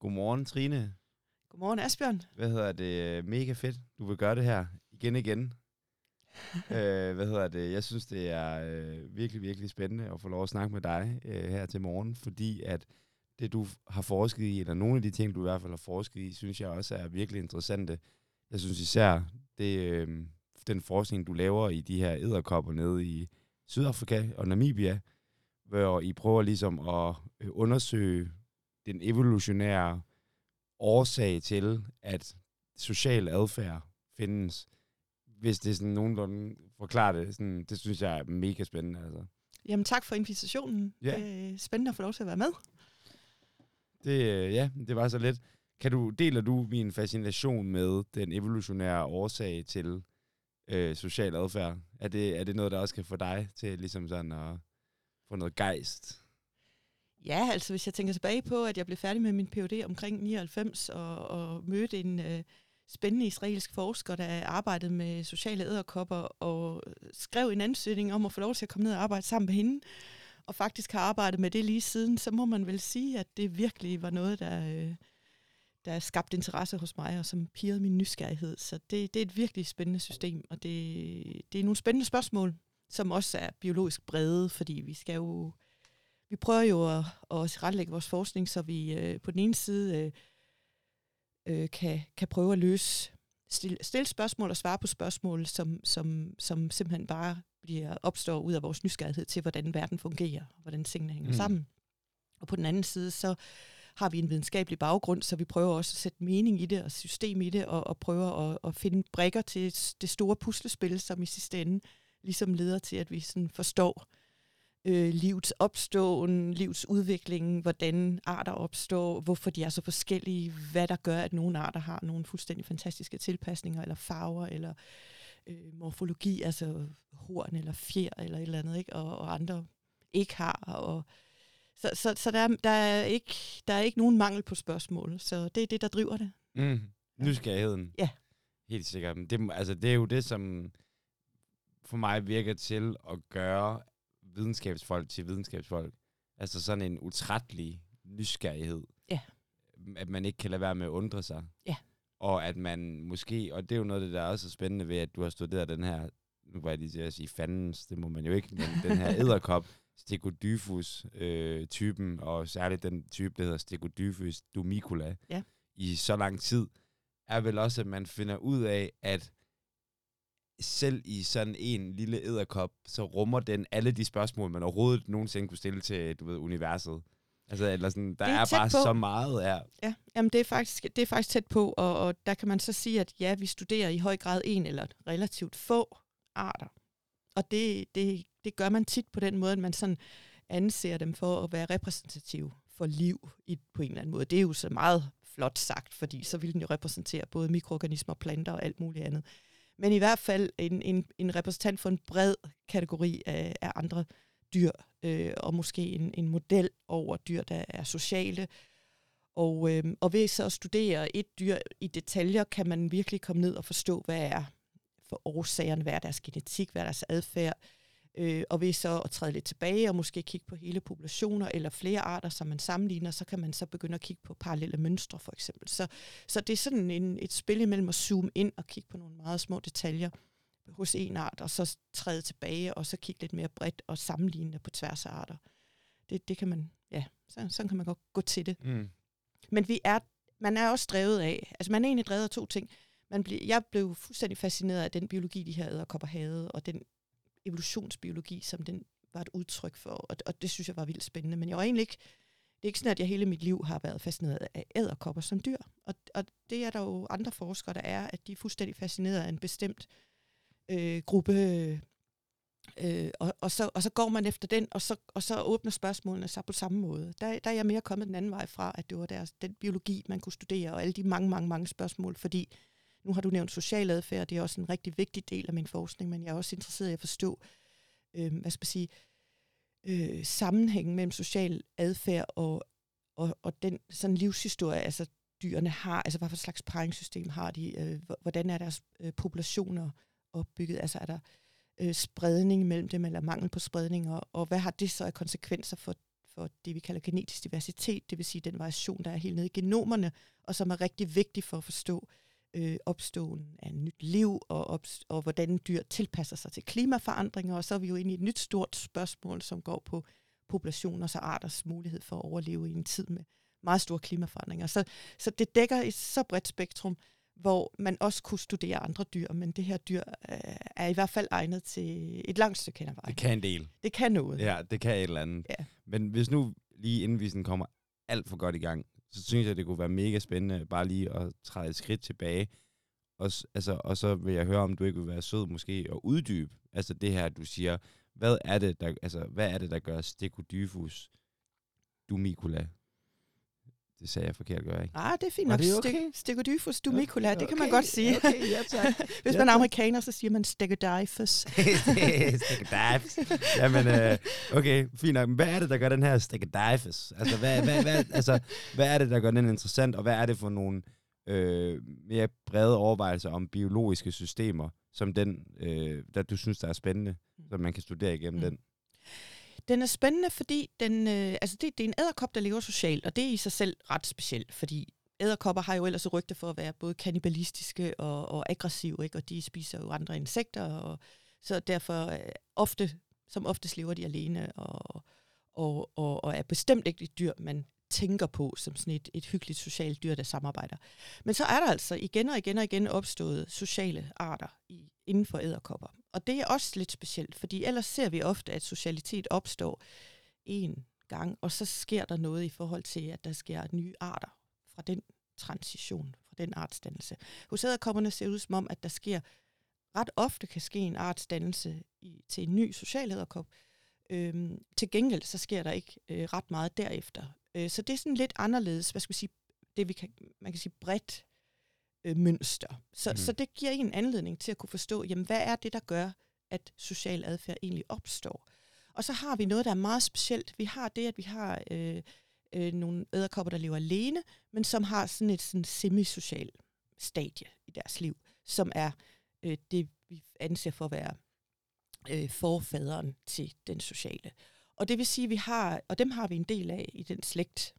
Godmorgen, Trine. Godmorgen, Asbjørn. Hvad hedder det? Mega fedt, du vil gøre det her igen igen. øh, hvad hedder det? Jeg synes, det er øh, virkelig, virkelig spændende at få lov at snakke med dig øh, her til morgen, fordi at det, du har forsket i, eller nogle af de ting, du i hvert fald har forsket i, synes jeg også er virkelig interessante. Jeg synes især, det, øh, den forskning, du laver i de her æderkopper nede i Sydafrika og Namibia, hvor I prøver ligesom at øh, undersøge den evolutionære årsag til, at social adfærd findes. Hvis det er sådan nogenlunde forklarer det, sådan, det synes jeg er mega spændende. Altså. Jamen tak for invitationen. Ja. Det er spændende at få lov til at være med. Det, øh, ja, det var så lidt. Kan du, deler du min fascination med den evolutionære årsag til øh, social adfærd? Er det, er det noget, der også kan få dig til ligesom sådan at få noget gejst? Ja, altså hvis jeg tænker tilbage på, at jeg blev færdig med min Ph.D. omkring 99 og, og mødte en øh, spændende israelsk forsker, der arbejdede med sociale æderkopper og skrev en ansøgning om at få lov til at komme ned og arbejde sammen med hende, og faktisk har arbejdet med det lige siden, så må man vel sige, at det virkelig var noget, der, øh, der skabte interesse hos mig, og som pirrede min nysgerrighed. Så det, det er et virkelig spændende system, og det, det er nogle spændende spørgsmål, som også er biologisk brede, fordi vi skal jo vi prøver jo at, at retlægge vores forskning, så vi øh, på den ene side øh, øh, kan, kan prøve at løse, stille, stille spørgsmål og svare på spørgsmål, som, som, som simpelthen bare bliver opstår ud af vores nysgerrighed til, hvordan verden fungerer, og hvordan tingene hænger mm. sammen. Og på den anden side, så har vi en videnskabelig baggrund, så vi prøver også at sætte mening i det og system i det, og, og prøver at, at finde brækker til det store puslespil, som i sidste ende ligesom leder til, at vi sådan forstår, øh, livets opståen, livets udvikling, hvordan arter opstår, hvorfor de er så forskellige, hvad der gør, at nogle arter har nogle fuldstændig fantastiske tilpasninger, eller farver, eller øh, morfologi, altså horn eller fjer, eller et eller andet, ikke? Og, og andre ikke har. Og, så så, så der, er, der, er ikke, der er ikke nogen mangel på spørgsmål, så det er det, der driver det. Mm. Nysgerrigheden. Ja. Helt sikkert. Det, altså, det er jo det, som for mig virker til at gøre videnskabsfolk til videnskabsfolk. Altså sådan en utrættelig nysgerrighed. Ja. At man ikke kan lade være med at undre sig. Ja. Og at man måske, og det er jo noget af det, der er også spændende ved, at du har studeret den her, nu var jeg lige til at sige fandens, det må man jo ikke, men den her æderkop, Stegodysfus-typen, øh, og særligt den type, der hedder Stegodysfus dumicula, ja. i så lang tid, er vel også, at man finder ud af, at selv i sådan en lille æderkop, så rummer den alle de spørgsmål, man overhovedet nogensinde kunne stille til, du ved, universet. Altså, eller sådan, der er, er bare på. så meget her. Ja, jamen det er, faktisk, det er faktisk tæt på, og, og der kan man så sige, at ja, vi studerer i høj grad en eller relativt få arter. Og det, det, det gør man tit på den måde, at man sådan anser dem for at være repræsentative for liv i, på en eller anden måde. Det er jo så meget flot sagt, fordi så vil den jo repræsentere både mikroorganismer, planter og alt muligt andet men i hvert fald en, en, en repræsentant for en bred kategori af, af andre dyr, øh, og måske en, en model over dyr, der er sociale. Og, øh, og ved så at studere et dyr i detaljer, kan man virkelig komme ned og forstå, hvad er for årsagerne, hvad er deres genetik, hvad er deres adfærd, Øh, og ved så at træde lidt tilbage og måske kigge på hele populationer eller flere arter, som man sammenligner, så kan man så begynde at kigge på parallelle mønstre for eksempel. Så, så det er sådan en, et spil imellem at zoome ind og kigge på nogle meget små detaljer hos en art, og så træde tilbage og så kigge lidt mere bredt og sammenligne på tværs af arter. Det, det kan man, ja, så, sådan kan man godt gå til det. Mm. Men vi er, man er også drevet af, altså man er egentlig drevet af to ting. Man bliver, jeg blev fuldstændig fascineret af den biologi, de her æderkopper havde, og den evolutionsbiologi, som den var et udtryk for, og, og det synes jeg var vildt spændende. Men jeg var egentlig ikke, det er ikke sådan, at jeg hele mit liv har været fascineret af æderkopper som dyr. Og, og det er der jo andre forskere, der er, at de er fuldstændig fascineret af en bestemt øh, gruppe, øh, og, og, så, og så går man efter den, og så, og så åbner spørgsmålene sig på samme måde. Der, der er jeg mere kommet den anden vej fra, at det var deres, den biologi, man kunne studere, og alle de mange, mange, mange spørgsmål, fordi nu har du nævnt social adfærd, det er også en rigtig vigtig del af min forskning, men jeg er også interesseret i at forstå, øh, hvad skal man sige, øh, sammenhængen mellem social adfærd og, og, og den sådan livshistorie, altså dyrene har, altså hvad for slags paringssystem har de, øh, hvordan er deres øh, populationer opbygget, altså er der øh, spredning mellem dem, eller mangel på spredning, og, og hvad har det så af konsekvenser for, for det, vi kalder genetisk diversitet, det vil sige den variation, der er helt nede i genomerne, og som er rigtig vigtig for at forstå øh, opståen af nyt liv, og, opst- og hvordan dyr tilpasser sig til klimaforandringer, og så er vi jo inde i et nyt stort spørgsmål, som går på populationers og arters mulighed for at overleve i en tid med meget store klimaforandringer. Så, så det dækker et så bredt spektrum, hvor man også kunne studere andre dyr, men det her dyr øh, er i hvert fald egnet til et langt stykke hen ad vejen. Det kan en del. Det kan noget. Ja, det kan et eller andet. Ja. Men hvis nu lige inden vi sådan kommer alt for godt i gang, så synes jeg, det kunne være mega spændende bare lige at træde et skridt tilbage. Og, altså, og så vil jeg høre, om du ikke vil være sød måske at uddybe altså det her, du siger. Hvad er det, der, altså, hvad er det, der gør Stegodifus Dumikula det sagde jeg forkert, gør jeg ikke? Ah, det er fint nok. det okay? Stegodifus dumicula, det kan man Okay, godt sige. Okay, ja tak. Hvis Ja, man er amerikaner, så siger man Stegodifus. Stegedifes. Jamen, øh, okay, fint nok. Men hvad er det, der gør den her stegedifes? Altså hvad, hvad, hvad, altså, hvad er det, der gør den interessant, og hvad er det for nogle øh, mere brede overvejelser om biologiske systemer, som den, øh, der du synes, der er spændende, som man kan studere igennem Mm. den? Den er spændende, fordi den, øh, altså det, det er en æderkop, der lever socialt, og det er i sig selv ret specielt, fordi æderkopper har jo ellers et rygte for at være både kannibalistiske og, og aggressive, ikke? og de spiser jo andre insekter, og så derfor øh, ofte, som oftest lever de alene, og, og, og, og er bestemt ikke et dyr, man tænker på som sådan et, et hyggeligt socialt dyr, der samarbejder. Men så er der altså igen og igen og igen opstået sociale arter i, inden for æderkopper. Og det er også lidt specielt, fordi ellers ser vi ofte, at socialitet opstår en gang, og så sker der noget i forhold til, at der sker nye arter fra den transition, fra den artsdannelse. Hos æderkopperne ser det ud som om, at der sker ret ofte kan ske en artsdannelse i, til en ny social æderkop. Øhm, til gengæld så sker der ikke øh, ret meget derefter. Øh, så det er sådan lidt anderledes, hvad skal vi sige, det vi kan, man kan sige bredt øh, mønster. Så, mm. så det giver en anledning til at kunne forstå, jamen hvad er det, der gør, at social adfærd egentlig opstår. Og så har vi noget, der er meget specielt. Vi har det, at vi har øh, øh, nogle æderkopper, der lever alene, men som har sådan et sådan semisocial stadie i deres liv, som er øh, det, vi anser for at være øh, forfaderen til den sociale. Og det vil sige, at vi har, og dem har vi en del af i den slægt.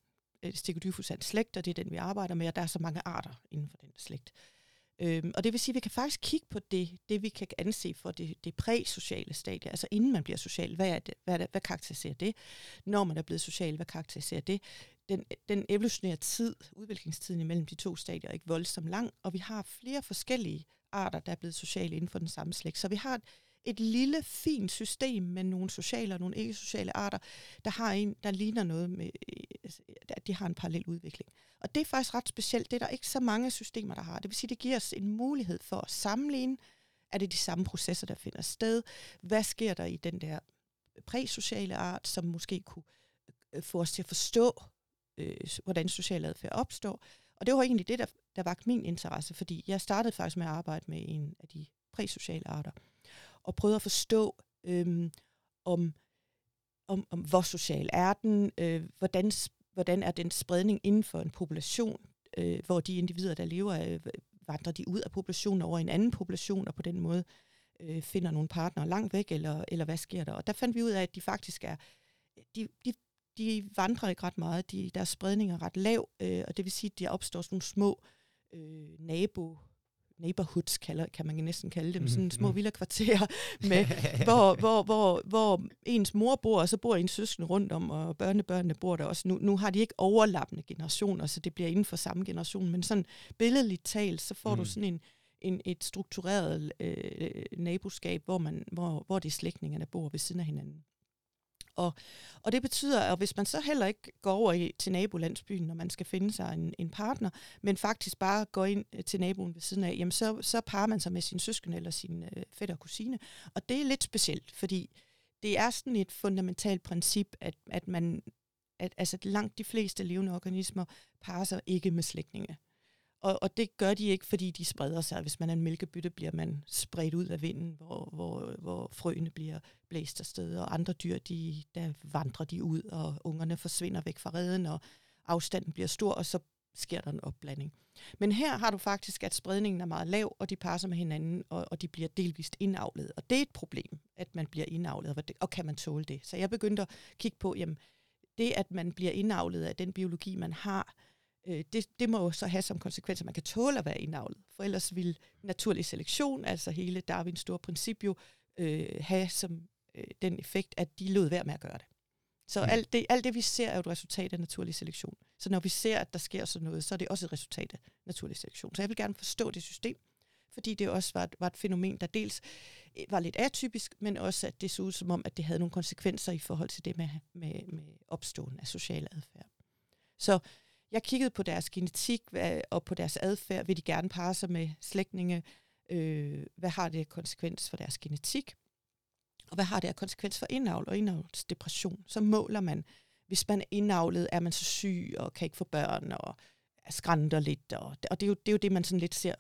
Stegodyphus er en slægt, og det er den, vi arbejder med, og der er så mange arter inden for den slægt. Øhm, og det vil sige, at vi kan faktisk kigge på det, det vi kan anse for det, det præsociale stadie, altså inden man bliver social, hvad, er det, hvad, er det, hvad karakteriserer det? Når man er blevet social, hvad karakteriserer det? Den, den evolutionære tid, udviklingstiden imellem de to stadier, er ikke voldsomt lang, og vi har flere forskellige arter, der er blevet sociale inden for den samme slægt. Så vi har et, lille, fint system med nogle sociale og nogle ikke-sociale arter, der har en, der ligner noget med, øh, at de har en parallel udvikling. Og det er faktisk ret specielt. Det er der ikke så mange systemer, der har. Det vil sige, det giver os en mulighed for at sammenligne. Er det de samme processer, der finder sted? Hvad sker der i den der præsociale art, som måske kunne øh, få os til at forstå, øh, hvordan social adfærd opstår? Og det var egentlig det, der, der vagt min interesse, fordi jeg startede faktisk med at arbejde med en af de præsociale arter, og prøvede at forstå, øhm, om, om, om hvor social er den, øh, hvordan hvordan er den spredning inden for en population, øh, hvor de individer, der lever øh, vandrer de ud af populationen over i en anden population, og på den måde øh, finder nogle partnere langt væk, eller, eller hvad sker der? Og der fandt vi ud af, at de faktisk er, de, de, de vandrer ikke ret meget, de, deres spredning er ret lav, øh, og det vil sige, at der opstår sådan nogle små øh, nabo neighborhoods, kalder, kan man næsten kalde dem, sådan små villa-kvarterer, med, hvor, hvor, hvor, hvor ens mor bor, og så bor ens søskende rundt om, og børnebørnene bor der også. Nu, nu har de ikke overlappende generationer, så det bliver inden for samme generation, men sådan billedligt talt, så får mm. du sådan en, en, et struktureret øh, naboskab, hvor, man, hvor, hvor det er slægtningerne, bor ved siden af hinanden. Og, og det betyder, at hvis man så heller ikke går over i, til nabolandsbyen, når man skal finde sig en, en partner, men faktisk bare går ind øh, til naboen ved siden af, jamen så, så parer man sig med sin søskende eller sin øh, fætter og kusine. Og det er lidt specielt, fordi det er sådan et fundamentalt princip, at, at man, at, altså langt de fleste levende organismer parer sig ikke med slægtninge. Og, og det gør de ikke, fordi de spreder sig. Hvis man er en mælkebytte, bliver man spredt ud af vinden, hvor, hvor, hvor frøene bliver blæst afsted, og andre dyr, de, der vandrer de ud, og ungerne forsvinder væk fra reden, og afstanden bliver stor, og så sker der en opblanding. Men her har du faktisk, at spredningen er meget lav, og de passer med hinanden, og, og de bliver delvist indavlet. Og det er et problem, at man bliver indavlet, og, det, og kan man tåle det? Så jeg begyndte at kigge på, jamen, det, at man bliver indavlet af den biologi, man har, øh, det, det må jo så have som konsekvens, at man kan tåle at være indavlet. For ellers vil naturlig selektion, altså hele Darwins store princip jo, øh, have som øh, den effekt, at de lod være med at gøre det. Så mm. alt, det, alt det, vi ser, er jo et resultat af naturlig selektion. Så når vi ser, at der sker sådan noget, så er det også et resultat af naturlig selektion. Så jeg vil gerne forstå det system, fordi det også var et, var et fænomen, der dels øh, var lidt atypisk, men også at det så ud som om, at det havde nogle konsekvenser i forhold til det med, med, med opståen af social adfærd. Så jeg kiggede på deres genetik og på deres adfærd. Vil de gerne parre sig med slægtninge? Øh, hvad har det konsekvens for deres genetik? Og hvad har det af konsekvens for indavl og indavlsdepression? Så måler man, hvis man er indavlet, er man så syg og kan ikke få børn og skrænter lidt. Og, og det, er jo, det er jo det, man sådan lidt ser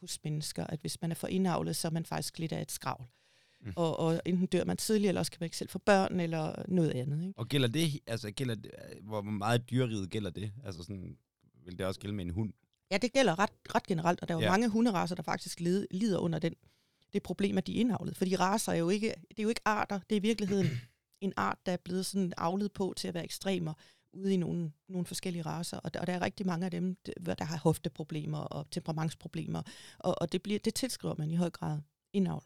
hos mennesker, at hvis man er for indavlet, så er man faktisk lidt af et skravl. Mm. Og, og enten dør man tidligere, eller også kan man ikke selv få børn, eller noget andet. Ikke? Og gælder det, altså gælder det, hvor meget dyreriget gælder det? Altså sådan, vil det også gælde med en hund? Ja, det gælder ret, ret generelt, og der er jo ja. mange hunderaser, der faktisk lider under den, det problem, at de er indavlet. For de raser er jo ikke, det er jo ikke arter, det er i virkeligheden en art, der er blevet sådan avlet på til at være ekstremer ude i nogle, nogle forskellige raser, og der, og der er rigtig mange af dem, der har hofteproblemer og temperamentsproblemer, og, og det, bliver, det tilskriver man i høj grad indavl.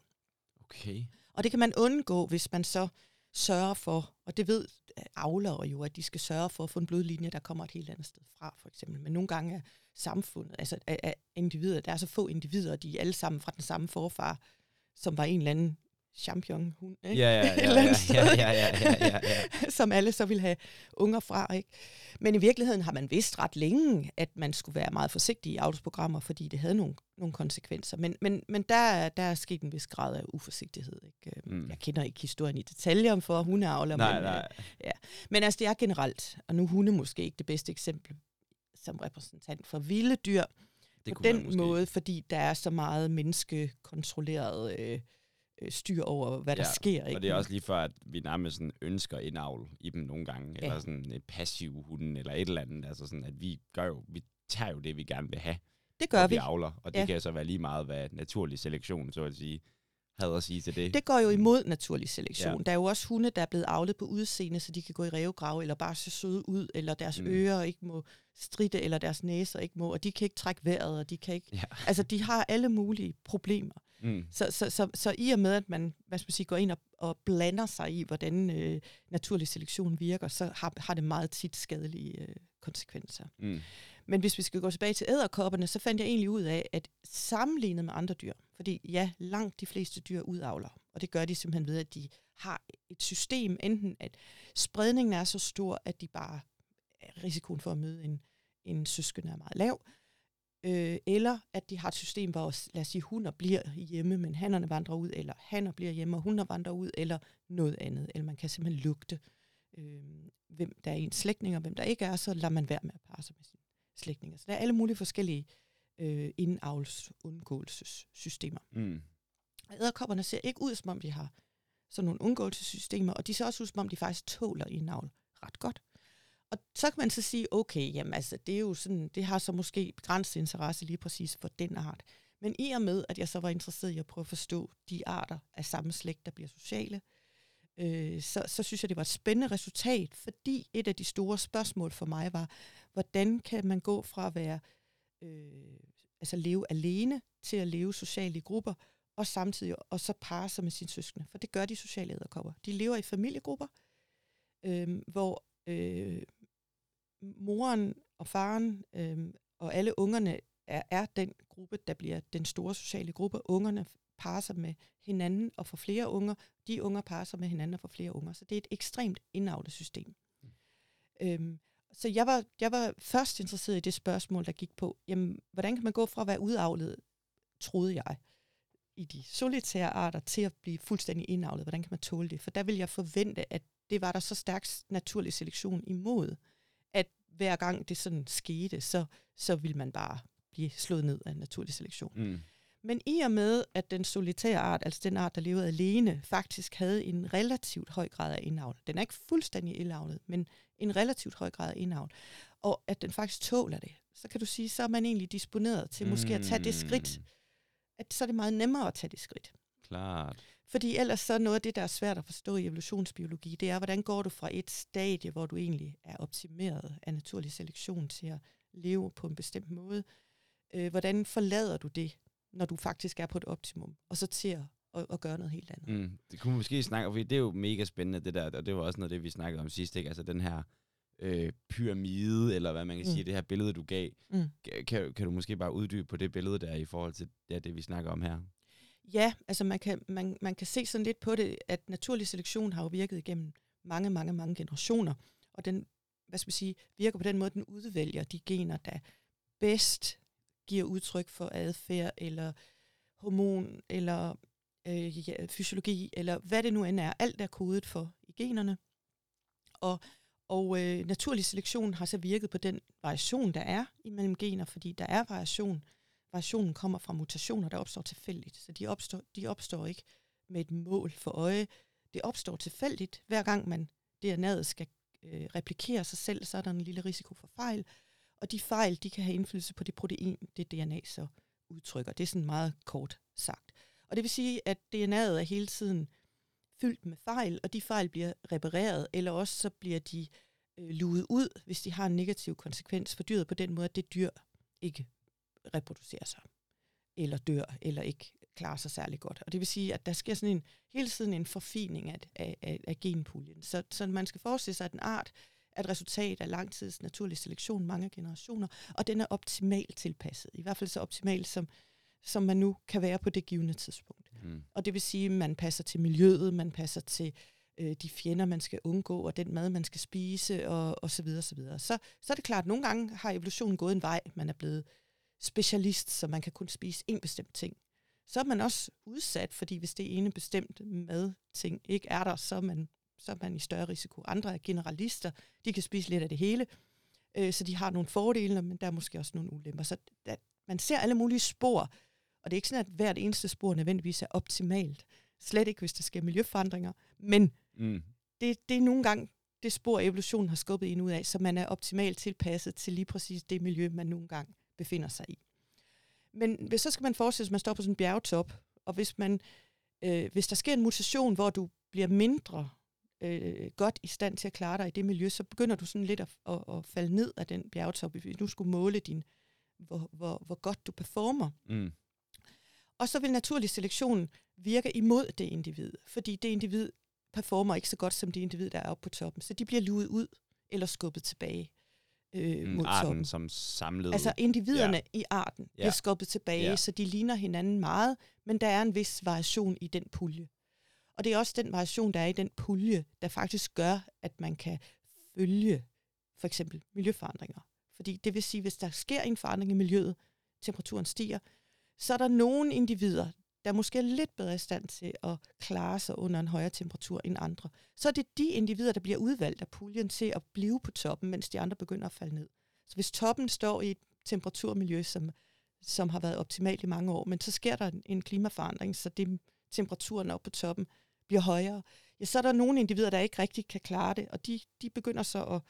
Okay. Og det kan man undgå, hvis man så sørger for, og det ved øh, avlere jo, at de skal sørge for at få en blodlinje, der kommer et helt andet sted fra, for eksempel. Men nogle gange er samfundet, altså af individer, der er så få individer, og de er alle sammen fra den samme forfar, som var en eller anden championhund, ikke? Ja, ja, ja, ja, ja, ja, ja, ja, ja, ja. som alle så vil have unger fra. Ikke? Men i virkeligheden har man vidst ret længe, at man skulle være meget forsigtig i autosprogrammer, fordi det havde nogle, nogle konsekvenser. Men, men, men der, der er sket en vis grad af uforsigtighed. Ikke? Øhm, mm. Jeg kender ikke historien i detaljer om for hundeavler, nej, men, nej. Øh, ja. men altså det er generelt, og nu hunde måske ikke det bedste eksempel som repræsentant for vilde dyr, det på den måde, fordi der er så meget menneskekontrolleret øh, øh, styr over, hvad ja, der sker. Ikke? Og det er også lige for, at vi nærmest sådan ønsker indavl i dem nogle gange, ja. eller sådan et passiv hunden, eller et eller andet. Altså sådan, at vi gør jo, vi tager jo det, vi gerne vil have. Det gør vi. vi avler, og det ja. kan så være lige meget, hvad naturlig selektion, så at sige, havde at sige til det. Det går jo imod naturlig selektion. Ja. Der er jo også hunde, der er blevet avlet på udseende, så de kan gå i revgrave, eller bare se søde ud, eller deres mm. ører ikke må stride, eller deres næser ikke må, og de kan ikke trække vejret, og de kan ikke... Ja. Altså, de har alle mulige problemer. Mm. Så, så, så, så i og med, at man, hvad skal man sige, går ind og, og blander sig i, hvordan øh, naturlig selektion virker, så har, har det meget tit skadelige øh, konsekvenser. Mm. Men hvis vi skal gå tilbage til æderkopperne, så fandt jeg egentlig ud af, at sammenlignet med andre dyr, fordi ja, langt de fleste dyr udavler, og det gør de simpelthen ved, at de har et system, enten at spredningen er så stor, at de bare risikoen for at møde en, en søskende er meget lav, øh, eller at de har et system, hvor lad os sige, hunder bliver hjemme, men hannerne vandrer ud, eller hanner bliver hjemme, og hunder vandrer ud, eller noget andet. Eller man kan simpelthen lugte, øh, hvem der er en slægtning, og hvem der ikke er, så lader man være med at parre sig med sine slægtninge. Så der er alle mulige forskellige øh, indavlsundgåelsessystemer. Mm. Æderkopperne ser ikke ud, som om de har sådan nogle undgåelsessystemer, og de ser også ud, som om de faktisk tåler indavl ret godt. Og så kan man så sige, okay, jamen altså, det er jo sådan, det har så måske begrænset interesse lige præcis for den art. Men i og med, at jeg så var interesseret i at prøve at forstå de arter af samme slægt, der bliver sociale, øh, så, så synes jeg, det var et spændende resultat, fordi et af de store spørgsmål for mig var, hvordan kan man gå fra at være, øh, altså leve alene til at leve socialt i grupper, og samtidig og så parre sig med sine søskende. For det gør de sociale æderkopper. De lever i familiegrupper, øh, hvor øh, moren og faren øh, og alle ungerne er, er den gruppe, der bliver den store sociale gruppe. Ungerne parer sig med hinanden og får flere unger. De unger parer sig med hinanden og får flere unger. Så det er et ekstremt indavlet system. Mm. Øhm, så jeg var, jeg var først interesseret i det spørgsmål, der gik på, jamen, hvordan kan man gå fra at være udavlet, troede jeg, i de solitære arter, til at blive fuldstændig indavlet? Hvordan kan man tåle det? For der vil jeg forvente, at det var der så stærk naturlig selektion imod, Mm hver gang det sådan skete, så, så ville man bare blive slået ned af naturlig selektion. Mm. Men i og med, at den solitære art, altså den art, der levede alene, faktisk havde en relativt høj grad af indavl. Den er ikke fuldstændig indavlet, men en relativt høj grad af indavl. Og at den faktisk tåler det. Så kan du sige, så er man egentlig disponeret til måske at tage det skridt. Mm. At så er det meget nemmere at tage det skridt. Klart. Fordi ellers så noget af det, der er svært at forstå i evolutionsbiologi, det er, hvordan går du fra et stadie, hvor du egentlig er optimeret af naturlig selektion til at leve på en bestemt måde. Øh, hvordan forlader du det, når du faktisk er på et optimum, og så til at, at, at gøre noget helt andet? Mm, det kunne man måske snakke om, fordi det er jo mega spændende, det der, og det var også noget af det, vi snakkede om sidst, ikke? Altså den her øh, pyramide, eller hvad man kan mm. sige, det her billede, du gav. Mm. Kan, kan du måske bare uddybe på det billede der, i forhold til ja, det, vi snakker om her? Ja, altså man kan, man, man kan se sådan lidt på det, at naturlig selektion har jo virket igennem mange, mange, mange generationer, og den, hvad skal man sige, virker på den måde, den udvælger de gener, der bedst giver udtryk for adfærd, eller hormon, eller øh, ja, fysiologi, eller hvad det nu end er. Alt er kodet for i generne. Og, og øh, naturlig selektion har så virket på den variation, der er imellem gener, fordi der er variation, variationen kommer fra mutationer, der opstår tilfældigt. Så de opstår, de opstår ikke med et mål for øje. Det opstår tilfældigt. Hver gang man DNA'et skal øh, replikere sig selv, så er der en lille risiko for fejl. Og de fejl, de kan have indflydelse på det protein, det DNA så udtrykker. Det er sådan meget kort sagt. Og det vil sige, at DNA'et er hele tiden fyldt med fejl, og de fejl bliver repareret, eller også så bliver de øh, luet ud, hvis de har en negativ konsekvens for dyret på den måde, at det dyr ikke reproducerer sig, eller dør, eller ikke klarer sig særlig godt. Og det vil sige, at der sker sådan en, hele tiden en forfining af, af, af, af genpuljen. Så, så man skal forestille sig, at en art er et resultat af langtids naturlig selektion, mange generationer, og den er optimalt tilpasset. I hvert fald så optimalt, som, som man nu kan være på det givende tidspunkt. Mm. Og det vil sige, at man passer til miljøet, man passer til øh, de fjender, man skal undgå, og den mad, man skal spise, og, og så videre, så videre. Så, så er det klart, at nogle gange har evolutionen gået en vej, man er blevet specialist, så man kan kun spise en bestemt ting. Så er man også udsat, fordi hvis det ene bestemt madting ikke er der, så er man, så er man i større risiko. Andre er generalister, de kan spise lidt af det hele, øh, så de har nogle fordele, men der er måske også nogle ulemper. Så der, man ser alle mulige spor, og det er ikke sådan, at hvert eneste spor nødvendigvis er optimalt. Slet ikke, hvis der sker miljøforandringer, men mm. det, det er nogle gange det spor, evolutionen har skubbet ind ud af, så man er optimalt tilpasset til lige præcis det miljø, man nogle gange befinder sig i. Men hvis, så skal man forestille sig, at man står på sådan en bjergtop, og hvis, man, øh, hvis der sker en mutation, hvor du bliver mindre øh, godt i stand til at klare dig i det miljø, så begynder du sådan lidt at, at, at falde ned af den bjergtop, hvis du skulle måle din, hvor, hvor, hvor godt du performer. Mm. Og så vil naturlig selektion virke imod det individ, fordi det individ performer ikke så godt som det individ, der er oppe på toppen. Så de bliver luet ud eller skubbet tilbage øh, mm, mod arten toppen. som samlet. Altså individerne ja. i arten ja. bliver skubbet tilbage, ja. så de ligner hinanden meget, men der er en vis variation i den pulje. Og det er også den variation, der er i den pulje, der faktisk gør, at man kan følge for eksempel miljøforandringer. Fordi det vil sige, hvis der sker en forandring i miljøet, temperaturen stiger, så er der nogle individer, der måske er lidt bedre i stand til at klare sig under en højere temperatur end andre. Så er det de individer, der bliver udvalgt af puljen til at blive på toppen, mens de andre begynder at falde ned. Så hvis toppen står i et temperaturmiljø, som, som har været optimalt i mange år, men så sker der en klimaforandring, så det, temperaturen op på toppen bliver højere, ja, så er der nogle individer, der ikke rigtig kan klare det, og de, de begynder så at,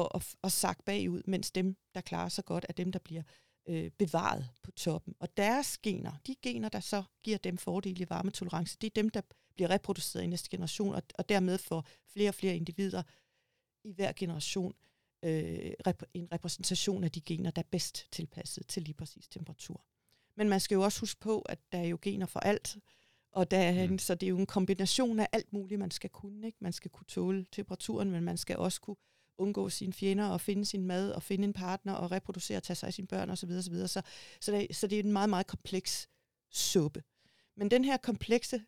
at, at, at sakke bagud, mens dem, der klarer sig godt, er dem, der bliver øh, bevaret på toppen. Og deres gener, de gener, der så giver dem fordel i varmetolerance, det er dem, der bliver reproduceret i næste generation, og, og dermed får flere og flere individer i hver generation øh, rep- en repræsentation af de gener, der er bedst tilpasset til lige præcis temperatur. Men man skal jo også huske på, at der er jo gener for alt, og der er, mm. så det er jo en kombination af alt muligt, man skal kunne. Ikke? Man skal kunne tåle temperaturen, men man skal også kunne undgå sine fjender og finde sin mad og finde en partner og reproducere og tage sig af sine børn osv. Så, videre, så, så, det, så det er en meget, meget kompleks suppe. Men den her komplekse,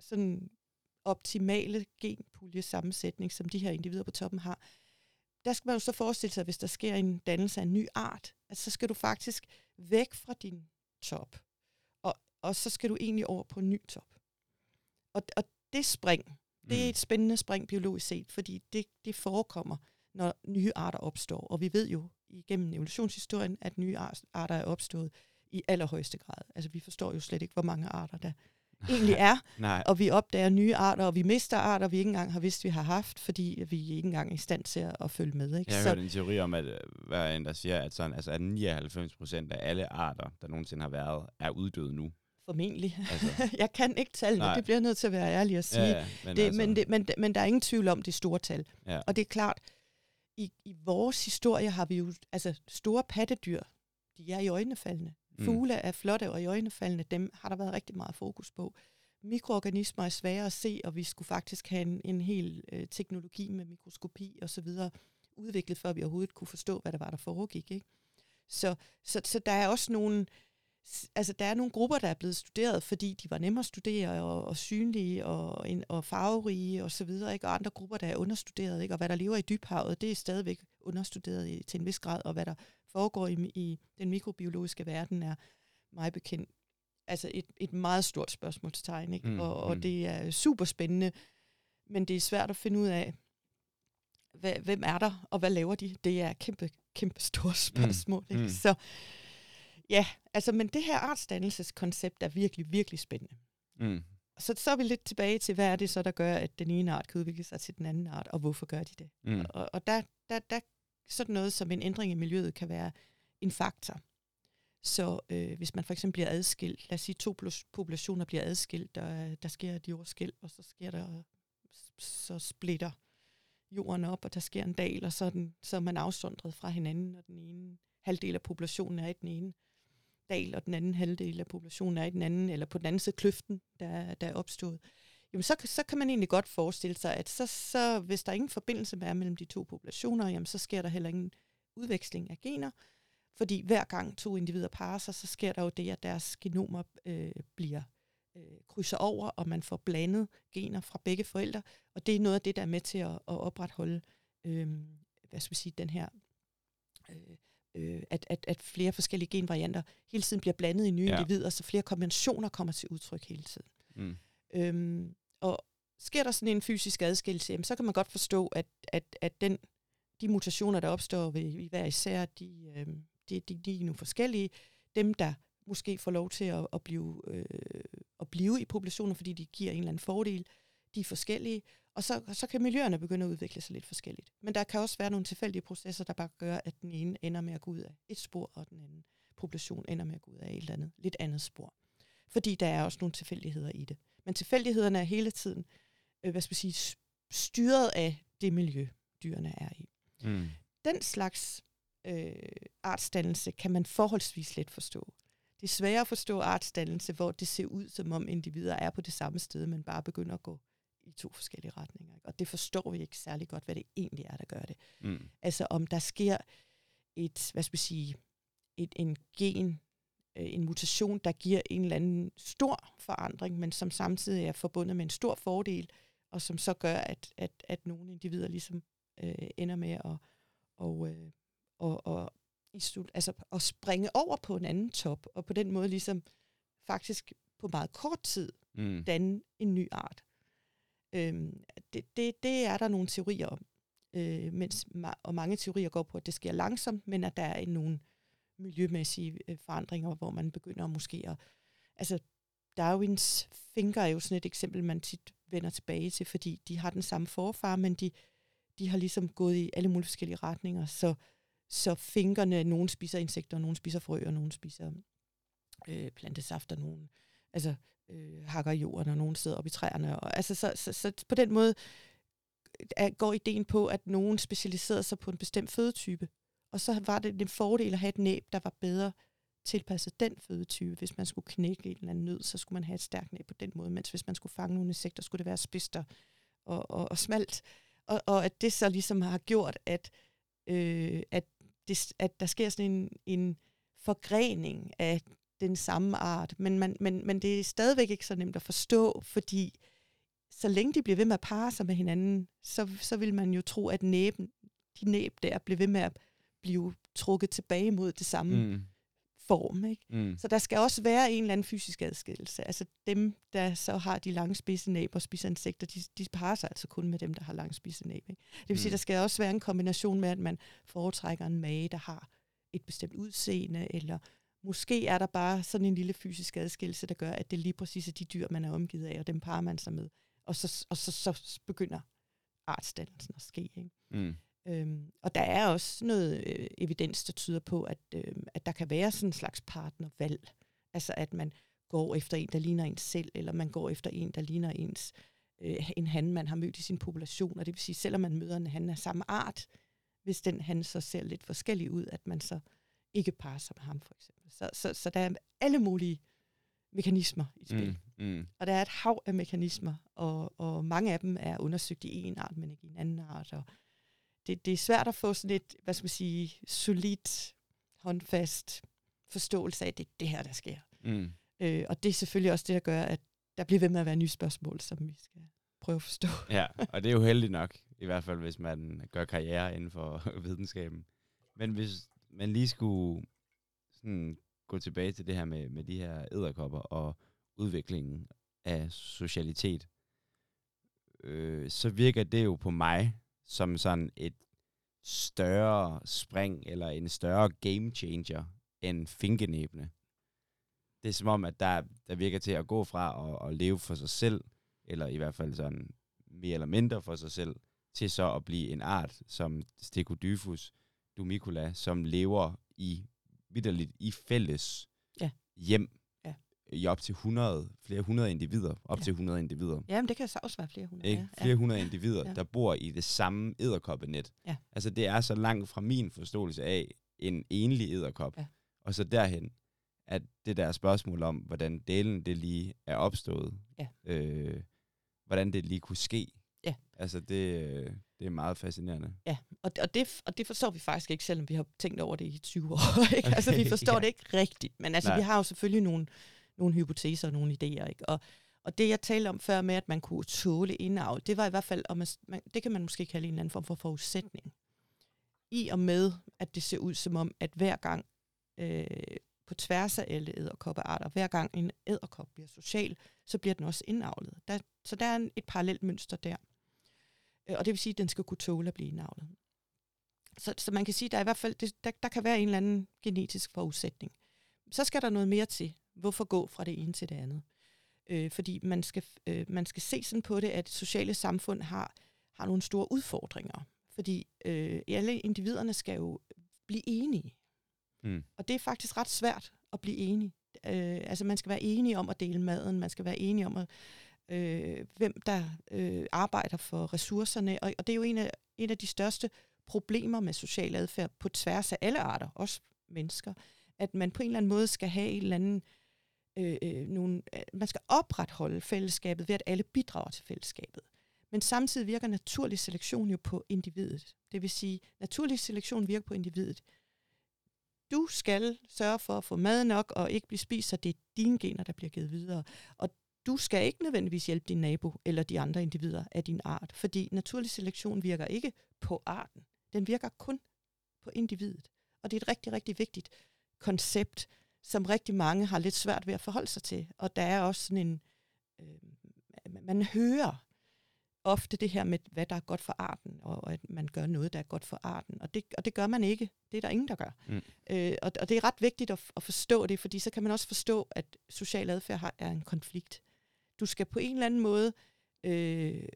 sådan optimale genpulje sammensætning, som de her individer på toppen har, der skal man jo så forestille sig, at hvis der sker en dannelse af en ny art, at så skal du faktisk væk fra din top, og, og så skal du egentlig over på en ny top. Og, og det spring, det er mm. et spændende spring biologisk set, fordi det, det forekommer når nye arter opstår. Og vi ved jo igennem evolutionshistorien, at nye arter er opstået i allerhøjeste grad. Altså vi forstår jo slet ikke, hvor mange arter der egentlig er. Nej. Og vi opdager nye arter, og vi mister arter, vi ikke engang har vidst, vi har haft, fordi vi ikke engang er i stand til at, følge med. Ikke? Jeg har hørt en teori om, at øh, hvad er en, der siger, at, sådan, altså, at 99 procent af alle arter, der nogensinde har været, er uddøde nu. Formentlig. Altså. jeg kan ikke tallene, Nej. det bliver nødt til at være ærlig at sige. Ja, ja, men, det, altså. men, det, men, men der er ingen tvivl om, det store tal. Ja. Og det er klart, i, i vores historie har vi jo, altså store pattedyr, de er i øjnefaldene. Mm. Fugle er flotte og i øjnefaldene, dem har der været rigtig meget fokus på. Mikroorganismer er svære at se, og vi skulle faktisk have en, en hel øh, teknologi med mikroskopi og så videre udviklet, før vi overhovedet kunne forstå, hvad der var, der foregik. Ikke? Så, så, så der er også nogle, altså der er nogle grupper, der er blevet studeret, fordi de var nemmere at studere og, og synlige og, og farverige og så videre, ikke? og andre grupper, der er understuderet, ikke? og hvad der lever i dybhavet, det er stadigvæk understuderet i, til en vis grad, og hvad der foregår i, i den mikrobiologiske verden er meget bekendt. Altså et, et meget stort spørgsmålstegn, ikke? Mm, og, og mm. det er super spændende, men det er svært at finde ud af, hvad, hvem er der, og hvad laver de? Det er kæmpe, kæmpe store mm, spørgsmål. Mm, ikke? Mm. Så ja, altså, men det her artsdannelseskoncept er virkelig, virkelig spændende. Mm. Så, så er vi lidt tilbage til, hvad er det så, der gør, at den ene art kan udvikle sig til den anden art, og hvorfor gør de det? Mm. Og, og der, der, der sådan noget som en ændring i miljøet kan være en faktor. Så øh, hvis man for eksempel bliver adskilt, lad os sige to populationer bliver adskilt, der, der sker et jordskæld, og så sker der, så splitter jorden op, og der sker en dal, og så er, den, så er man afsondret fra hinanden, og den ene halvdel af populationen er i den ene dal, og den anden halvdel af populationen er i den anden, eller på den anden side kløften, der, der er opstået. Jamen så, så kan man egentlig godt forestille sig, at så, så, hvis der ingen forbindelse er mellem de to populationer, jamen så sker der heller ingen udveksling af gener, fordi hver gang to individer parer sig, så sker der jo det, at deres genomer øh, bliver øh, krydser over, og man får blandet gener fra begge forældre. Og det er noget af det, der er med til at, at opretholde øh, hvad skal vi sige, den her, øh, øh, at, at, at flere forskellige genvarianter hele tiden bliver blandet i nye ja. individer, så flere kombinationer kommer til udtryk hele tiden. Mm. Øhm, og sker der sådan en fysisk adskillelse, jamen, så kan man godt forstå, at, at, at den, de mutationer, der opstår ved, hver især, de, øh, de, de, de er nu forskellige. Dem, der måske får lov til at, at, blive, øh, at blive i populationer, fordi de giver en eller anden fordel. De er forskellige, og så, så kan miljøerne begynde at udvikle sig lidt forskelligt. Men der kan også være nogle tilfældige processer, der bare gør, at den ene ender med at gå ud af et spor, og den anden population ender med at gå ud af et eller andet, lidt andet spor. Fordi der er også nogle tilfældigheder i det. Men tilfældighederne er hele tiden øh, hvad skal sige, styret af det miljø, dyrene er i. Mm. Den slags øh, artsdannelse kan man forholdsvis let forstå. Det er sværere at forstå artsdannelse, hvor det ser ud, som om individer er på det samme sted, men bare begynder at gå i to forskellige retninger. Ikke? Og det forstår vi ikke særlig godt, hvad det egentlig er, der gør det. Mm. Altså om der sker et, hvad skal vi sige, et, en gen, øh, en mutation, der giver en eller anden stor forandring, men som samtidig er forbundet med en stor fordel, og som så gør, at, at, at nogle individer ligesom øh, ender med at og, øh, og, og i stud, altså at springe over på en anden top, og på den måde ligesom faktisk på meget kort tid mm. danne en ny art. Øhm, det, det, det er der nogle teorier om, øh, mens, og mange teorier går på, at det sker langsomt, men at der er nogle miljømæssige øh, forandringer, hvor man begynder måske at... Altså, Darwins finger er jo sådan et eksempel, man tit vender tilbage til, fordi de har den samme forfar, men de, de har ligesom gået i alle mulige forskellige retninger, så så fingrene, nogen spiser insekter, nogen spiser frø, og nogen spiser øh, plantesaft, og nogen altså, øh, hakker i jorden, og nogen sidder op i træerne. Og, altså, så, så, så på den måde øh, er, går ideen på, at nogen specialiserede sig på en bestemt fødetype. Og så var det en fordel at have et næb, der var bedre tilpasset den fødetype. Hvis man skulle knække en eller anden nød, så skulle man have et stærkt næb på den måde, mens hvis man skulle fange nogle insekter, skulle det være spidst og, og, og smalt. Og, og at det så ligesom har gjort, at, øh, at det, at der sker sådan en, en forgrening af den samme art, men, man, men, men det er stadigvæk ikke så nemt at forstå, fordi så længe de bliver ved med at parre sig med hinanden, så, så vil man jo tro, at næben, de næb der bliver ved med at blive trukket tilbage mod det samme mm form. Ikke? Mm. Så der skal også være en eller anden fysisk adskillelse. Altså dem, der så har de lange spidse næb og spiser insekter, de, de parer sig altså kun med dem, der har lange spidse næb. Ikke? Det vil mm. sige, der skal også være en kombination med, at man foretrækker en mage, der har et bestemt udseende, eller måske er der bare sådan en lille fysisk adskillelse, der gør, at det lige præcis er de dyr, man er omgivet af, og dem parer man sig med. Og så, og så, så begynder artsdannelsen at ske. Ikke? Mm. Øhm, og der er også noget øh, evidens, der tyder på, at, øh, at der kan være sådan en slags partnervalg. Altså at man går efter en, der ligner en selv, eller man går efter en, der ligner ens øh, en han, man har mødt i sin population. Og det vil sige, selvom man møder en han af samme art, hvis den han så ser lidt forskellig ud, at man så ikke parer sig med ham, for eksempel. Så, så, så der er alle mulige mekanismer i spil. Mm, mm. Og der er et hav af mekanismer, og, og mange af dem er undersøgt i en art, men ikke i en anden art. Og det, det er svært at få sådan et, hvad skal man sige, solidt, håndfast forståelse af, at det er det her, der sker. Mm. Øh, og det er selvfølgelig også det, der gør, at der bliver ved med at være nye spørgsmål, som vi skal prøve at forstå. Ja, og det er jo heldigt nok, i hvert fald hvis man gør karriere inden for videnskaben. Men hvis man lige skulle sådan gå tilbage til det her med, med de her æderkopper og udviklingen af socialitet, øh, så virker det jo på mig som sådan et større spring eller en større game changer end finkenæbne. Det er som om, at der, der virker til at gå fra at, at leve for sig selv, eller i hvert fald sådan mere eller mindre for sig selv, til så at blive en art som Stegodyphus dumicula, som lever i vidderligt i fælles Ja. hjem Ja. i op til 100, flere hundrede individer, op Ja. til 100 individer. Jamen, det kan så også være flere hundrede. Ikke? Ja, Flere hundrede individer, Ja. der bor i det samme æderkoppenet. Ja. Altså det er så langt fra min forståelse af en enlig æderkop. Ja. Og så derhen, at det der spørgsmål om, hvordan delen det lige er opstået, Ja. øh, hvordan det lige kunne ske. Ja. Altså det, øh, det er meget fascinerende. Ja, og, og, det, og det forstår vi faktisk ikke, selvom vi har tænkt over det i 20 år. Ikke? altså, vi forstår ja. det ikke rigtigt. Men altså, Nej. vi har jo selvfølgelig nogle, nogle hypoteser og nogle idéer. Ikke? Og, og det, jeg talte om før med, at man kunne tåle indavl, det var i hvert fald, om man, man, det kan man måske kalde en eller anden form for forudsætning. I og med, at det ser ud som om, at hver gang øh, på tværs af alle æderkoppearter, hver gang en æderkop bliver social, så bliver den også indavlet. Der, så der er en, et parallelt mønster der. Øh, Og det vil sige, at den skal kunne tåle at blive indavlet. Så, så man kan sige, at der, er i hvert fald, det, der, der kan være en eller anden genetisk forudsætning. Så skal der noget mere til. Hvorfor gå fra det ene til det andet? Øh, fordi man skal, øh, man skal se sådan på det, at sociale samfund har, har nogle store udfordringer. Fordi øh, alle individerne skal jo blive enige. Mm. Og det er faktisk ret svært at blive enige. Øh, altså man skal være enige om at dele maden, man skal være enige om, at, øh, hvem der øh, arbejder for ressourcerne. Og, og det er jo en af, en af de største problemer med social adfærd på tværs af alle arter, også mennesker, at man på en eller anden måde skal have en eller anden øh, øh, nogle, øh, man skal opretholde fællesskabet ved, at alle bidrager til fællesskabet. Men samtidig virker naturlig selektion jo på individet. Det vil sige, naturlig selektion virker på individet. Du skal sørge for at få mad nok og ikke blive spist, så det er dine gener, der bliver givet videre. Og du skal ikke nødvendigvis hjælpe din nabo eller de andre individer af din art, fordi naturlig selektion virker ikke på arten. Den virker kun på individet. Og det er et rigtig, rigtig vigtigt koncept, som rigtig mange har lidt svært ved at forholde sig til. Og der er også sådan en... Øh, man hører ofte det her med, hvad der er godt for arten, og at man gør noget, der er godt for arten. Og det, og det gør man ikke. Det er der ingen, der gør. Mm. Øh, og, og det er ret vigtigt at, at forstå det, fordi så kan man også forstå, at social adfærd har, er en konflikt. Du skal på en eller anden måde øh,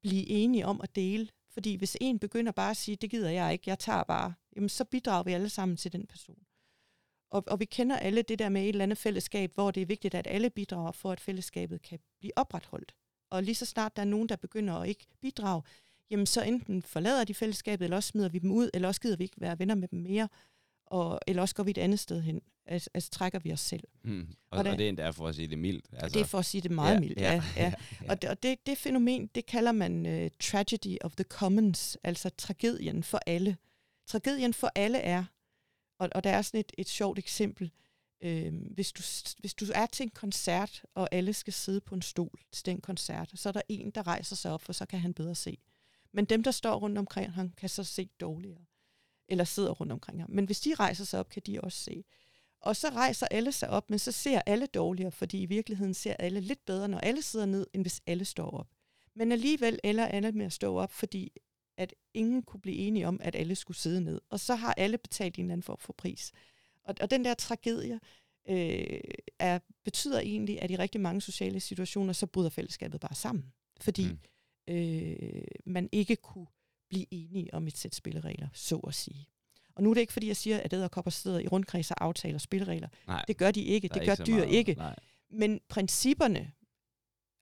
blive enige om at dele. Fordi hvis en begynder bare at sige, det gider jeg ikke, jeg tager bare, jamen så bidrager vi alle sammen til den person. Og, og vi kender alle det der med et eller andet fællesskab, hvor det er vigtigt, at alle bidrager for, at fællesskabet kan blive opretholdt. Og lige så snart der er nogen, der begynder at ikke bidrage, jamen så enten forlader de fællesskabet, eller også smider vi dem ud, eller også gider vi ikke være venner med dem mere, og, eller også går vi et andet sted hen. Altså, altså trækker vi os selv. Mm. Og, Og det, og det er endda for at sige det mildt. Altså, Det er for at sige det meget ja, mildt. ja, Ja, ja. ja. Og, det, og det, det fænomen, det kalder man uh, tragedy of the commons, altså tragedien for alle. Tragedien for alle er, og, og der er sådan et, et sjovt eksempel, øh, hvis, du, hvis du er til en koncert, og alle skal sidde på en stol til den koncert, så er der en, der rejser sig op, for så kan han bedre se. Men dem, der står rundt omkring ham, kan så se dårligere. Eller sidder rundt omkring ham. Men hvis de rejser sig op, kan de også se. Og så rejser alle sig op, men så ser alle dårligere, fordi i virkeligheden ser alle lidt bedre, når alle sidder ned, end hvis alle står op. Men alligevel ender alle med at stå op, fordi at ingen kunne blive enige om, at alle skulle sidde ned. Og så har alle betalt en eller anden form for pris. Og, og den der tragedie øh, er, betyder egentlig, at i rigtig mange sociale situationer, så bryder fællesskabet bare sammen. Fordi mm. øh, man ikke kunne blive enige om et sæt spilleregler, så at sige. Og nu er det ikke, fordi jeg siger, at æderkopper sidder i rundkreds og aftaler spilleregler. Nej, Det gør de ikke. Det gør så dyr meget- ikke. Nej. Men principperne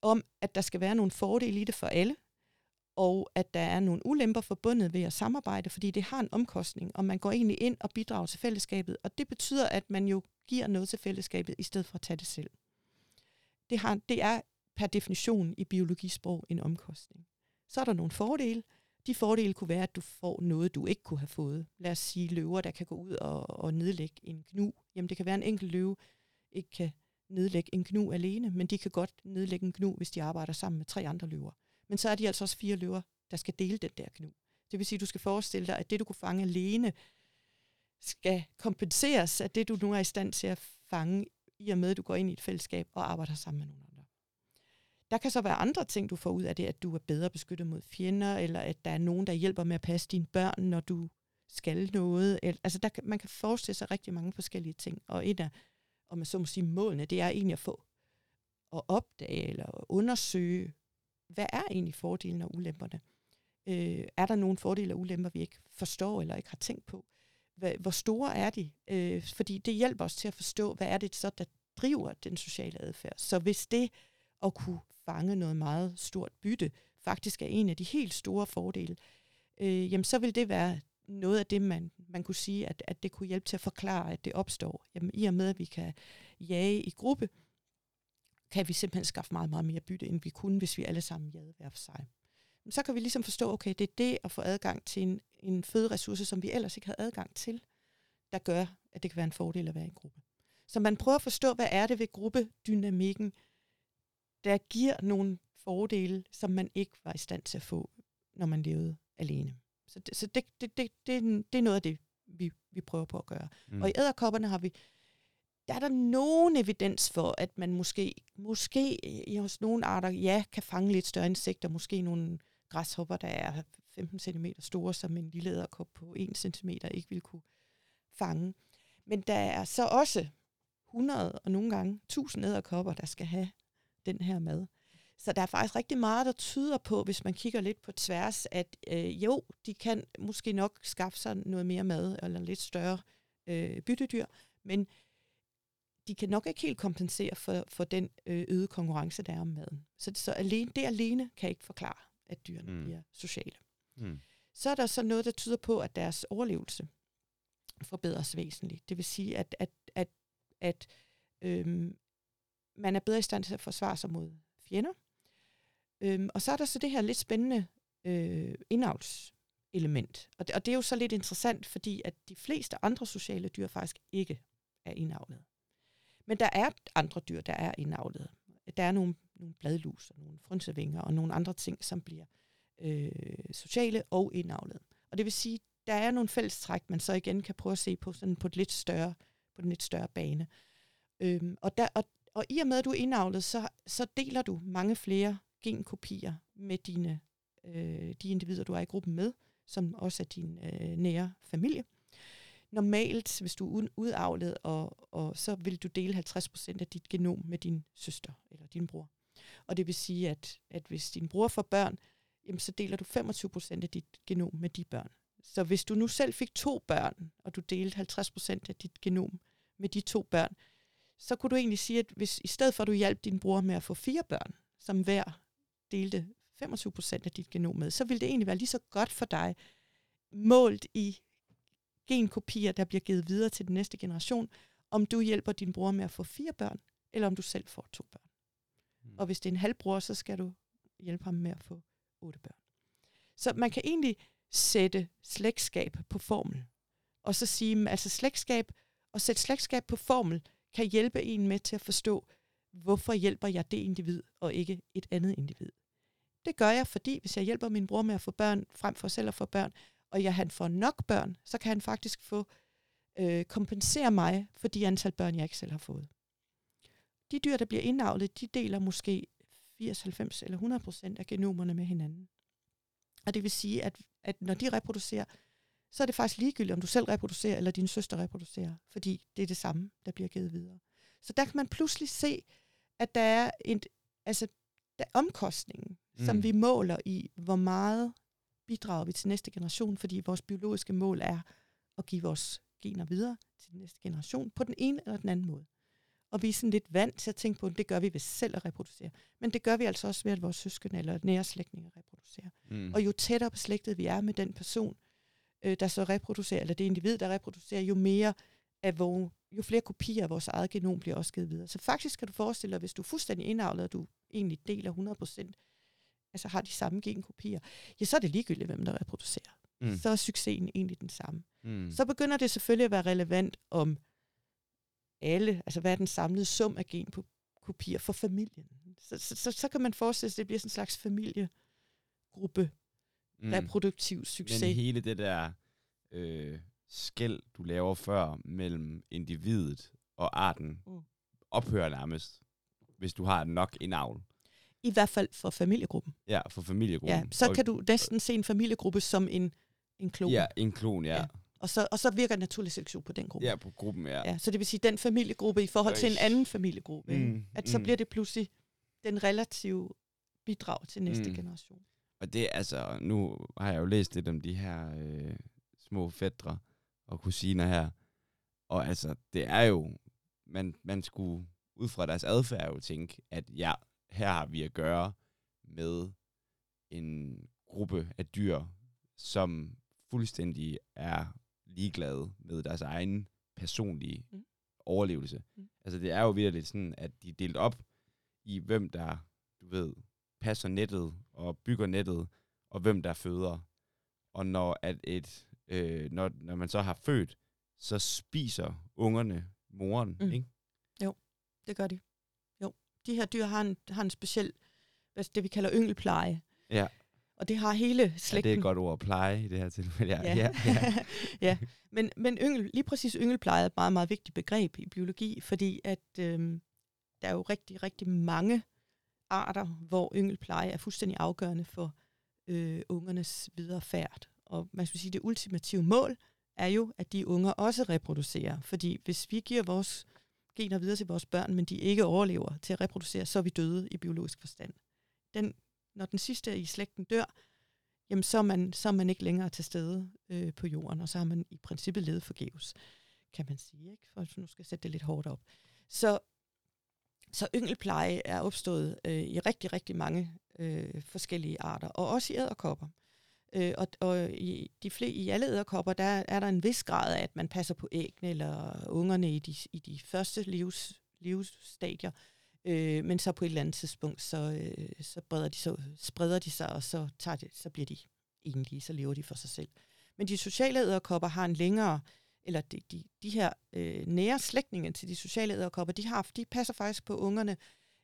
om, at der skal være nogle fordele i det for alle, og at der er nogle ulemper forbundet ved at samarbejde, fordi det har en omkostning, og man går egentlig ind og bidrager til fællesskabet, og det betyder, at man jo giver noget til fællesskabet, i stedet for at tage det selv. Det, har, det er per definition i biologisprog en omkostning. Så er der nogle fordele. De fordele kunne være, at du får noget, du ikke kunne have fået. Lad os sige løver, der kan gå ud og, og nedlægge en gnu. Jamen det kan være, en enkelt løve ikke kan nedlægge en gnu alene, men de kan godt nedlægge en gnu, hvis de arbejder sammen med tre andre løver. Men så er de altså også fire løver, der skal dele den der gnu. Det vil sige, at du skal forestille dig, at det, du kunne fange alene, skal kompenseres af det, du nu er i stand til at fange, i og med, at du går ind i et fællesskab og arbejder sammen med nogen. Der kan så være andre ting, du får ud af det, at du er bedre beskyttet mod fjender, eller at der er nogen, der hjælper med at passe dine børn, når du skal noget. Altså, der kan, man kan forestille sig rigtig mange forskellige ting. Og et af, om man så må sige, målene, det er egentlig at få at opdage eller undersøge, hvad er egentlig fordelene og ulemperne? Øh, er der nogle fordele og ulemper, vi ikke forstår eller ikke har tænkt på? Hvad, hvor store er de? Øh, fordi det hjælper os til at forstå, hvad er det så, der driver den sociale adfærd. Så hvis det at kunne fange noget meget stort bytte faktisk er en af de helt store fordele, øh, jamen så vil det være noget af det, man, man kunne sige, at, at det kunne hjælpe til at forklare, at det opstår. Jamen, I og med, at vi kan jage i gruppe, kan vi simpelthen skaffe meget, meget mere bytte, end vi kunne, hvis vi alle sammen jagede hver for sig. Men så kan vi ligesom forstå, okay, det er det at få adgang til en, en føderessource, som vi ellers ikke havde adgang til, der gør, at det kan være en fordel at være i en gruppe. Så man prøver at forstå, hvad er det ved gruppedynamikken, der giver nogle fordele, som man ikke var i stand til at få, når man levede alene. Så det, så det, det, det, det, det er noget af det, vi, vi prøver på at gøre. Mm. Og i æderkopperne har vi, der er der nogen evidens for, at man måske, måske i hos nogle arter, ja, kan fange lidt større insekter, måske nogle græshopper, der er 15 cm store, som en lille æderkop på 1 cm ikke vil kunne fange. Men der er så også 100 og nogle gange 1000 æderkopper, der skal have den her mad. Så der er faktisk rigtig meget, der tyder på, hvis man kigger lidt på tværs, at øh, jo, de kan måske nok skaffe sig noget mere mad, eller lidt større øh, byttedyr, men de kan nok ikke helt kompensere for, for den øh, øgede konkurrence, der er om maden. Så, så alene, det alene kan ikke forklare, at dyrene mm. bliver sociale. Mm. Så er der så noget, der tyder på, at deres overlevelse forbedres væsentligt. Det vil sige, at, at, at, at øhm, man er bedre i stand til at forsvare sig mod fjender. Øhm, og så er der så det her lidt spændende øh, indavlselement. Og det, og det er jo så lidt interessant, fordi at de fleste andre sociale dyr faktisk ikke er indavlet. Men der er andre dyr, der er indavlet. Der er nogle, nogle bladlus og nogle frynsevinger og nogle andre ting, som bliver øh, sociale og indavlet. Og det vil sige, der er nogle fællestræk, man så igen kan prøve at se på sådan på et lidt større, på den lidt større bane. Øhm, og, der, og, og i og med, at du er indavlet, så, så deler du mange flere genkopier med dine, øh, de individer, du er i gruppen med, som også er din øh, nære familie. Normalt, hvis du er udavlet, og, og så vil du dele 50% af dit genom med din søster eller din bror. Og det vil sige, at, at hvis din bror får børn, jamen, så deler du 25% af dit genom med de børn. Så hvis du nu selv fik to børn, og du delte 50% af dit genom med de to børn, så kunne du egentlig sige, at hvis i stedet for at du hjalp din bror med at få fire børn, som hver delte 25 procent af dit genom med, så ville det egentlig være lige så godt for dig, målt i genkopier, der bliver givet videre til den næste generation, om du hjælper din bror med at få fire børn, eller om du selv får to børn. Mm. Og hvis det er en halvbror, så skal du hjælpe ham med at få otte børn. Så man kan egentlig sætte slægtskab på formel. Og så sige, altså slægtskab, og sætte slægtskab på formel, kan hjælpe en med til at forstå, hvorfor hjælper jeg det individ, og ikke et andet individ. Det gør jeg, fordi hvis jeg hjælper min bror med at få børn, frem for selv at få børn, og jeg, han får nok børn, så kan han faktisk få øh, kompensere mig for de antal børn, jeg ikke selv har fået. De dyr, der bliver indavlet, de deler måske 80, 90 eller 100 procent af genomerne med hinanden. Og det vil sige, at, at når de reproducerer, så er det faktisk ligegyldigt, om du selv reproducerer, eller din søster reproducerer, fordi det er det samme, der bliver givet videre. Så der kan man pludselig se, at der er en, altså, der er omkostningen, mm. som vi måler i, hvor meget bidrager vi til næste generation, fordi vores biologiske mål er at give vores gener videre til den næste generation på den ene eller den anden måde. og vi er sådan lidt vant til at tænke på, at det gør vi ved selv at reproducere. Men det gør vi altså også ved, at vores søskende eller nære slægtninge reproducerer. Mm. Og jo tættere beslægtet vi er med den person, øh, der så reproducerer, eller det individ, der reproducerer, jo mere af vores, jo flere kopier af vores eget genom bliver også givet videre. Så faktisk kan du forestille dig, hvis du er fuldstændig indavlet, og du egentlig deler 100%, altså har de samme genkopier, ja, så er det ligegyldigt, hvem der reproducerer. Mm. Så er succesen egentlig den samme. Mm. Så begynder det selvfølgelig at være relevant om alle, altså hvad er den samlede sum af genkopier for familien. Så, så, så, så kan man forestille sig, at det bliver sådan en slags familiegruppe, mm. reproduktiv succes. Men hele det der øh, skæld, du laver før mellem individet og arten, Mm. ophører nærmest, hvis du har nok en avl. I hvert fald for familiegruppen. Ja, for familiegruppen. Ja, så og, kan du næsten se en familiegruppe som en, en klon. Ja, en klon, ja. Ja. Og, så, og så virker naturlig selektion på den gruppe. ja på gruppen, ja. Ja, så det vil sige, den familiegruppe i forhold til en anden familiegruppe, mm, at så mm. bliver det pludselig den relative bidrag til næste mm. generation. Og det altså, nu har jeg jo læst lidt om de her øh, små fædre og kusiner her. Og altså, det er jo, man, man skulle ud fra deres adfærd jo tænke, at ja, her har vi at gøre med en gruppe af dyr, som fuldstændig er ligeglade med deres egen personlige Mm. overlevelse. Mm. Altså det er jo virkelig sådan, at de er delt op i, hvem der, du ved, passer nettet og bygger nettet, og hvem der føder. Og når, at et, øh, når, når man så har født, så spiser ungerne moren, Mm. ikke? Det gør de. Jo. De her dyr har en, har en speciel, hvad det vi kalder yngelpleje. Ja. Og det har hele Ja, slægten. det er et godt ord pleje i det her tilfælde. Ja, Ja. ja, ja. ja. Men, men yngel, lige præcis yngelpleje er et meget, meget vigtigt begreb i biologi, fordi at øhm, der er jo rigtig, rigtig mange arter, hvor yngelpleje er fuldstændig afgørende for øh, ungernes videre færd. Og man skal sige, det ultimative mål er jo, at de unger også reproducerer. Fordi hvis vi giver vores gener videre til vores børn, men de ikke overlever til at reproducere, så er vi døde i biologisk forstand. Den, når den sidste i slægten dør, jamen så er man, så er man ikke længere til stede øh, på jorden, og så har man i princippet levet forgæves, kan man sige, ikke? for nu skal jeg sætte det lidt hårdt op. Så, så yngelpleje er opstået øh, i rigtig, rigtig mange øh, forskellige arter, og også i æderkopper. Øh, og og i, de flere, i alle æderkopper, der er der en vis grad af, at man passer på æggene eller ungerne i de, i de første livs, livsstadier. Øh, men så på et eller andet tidspunkt, så, øh, så, breder de, så spreder de sig, og så, tager de, så bliver de enlige, så lever de for sig selv. Men de sociale æderkopper har en længere, eller de, de, de her øh, nære slægtninge til de sociale æderkopper, de, har, de passer faktisk på ungerne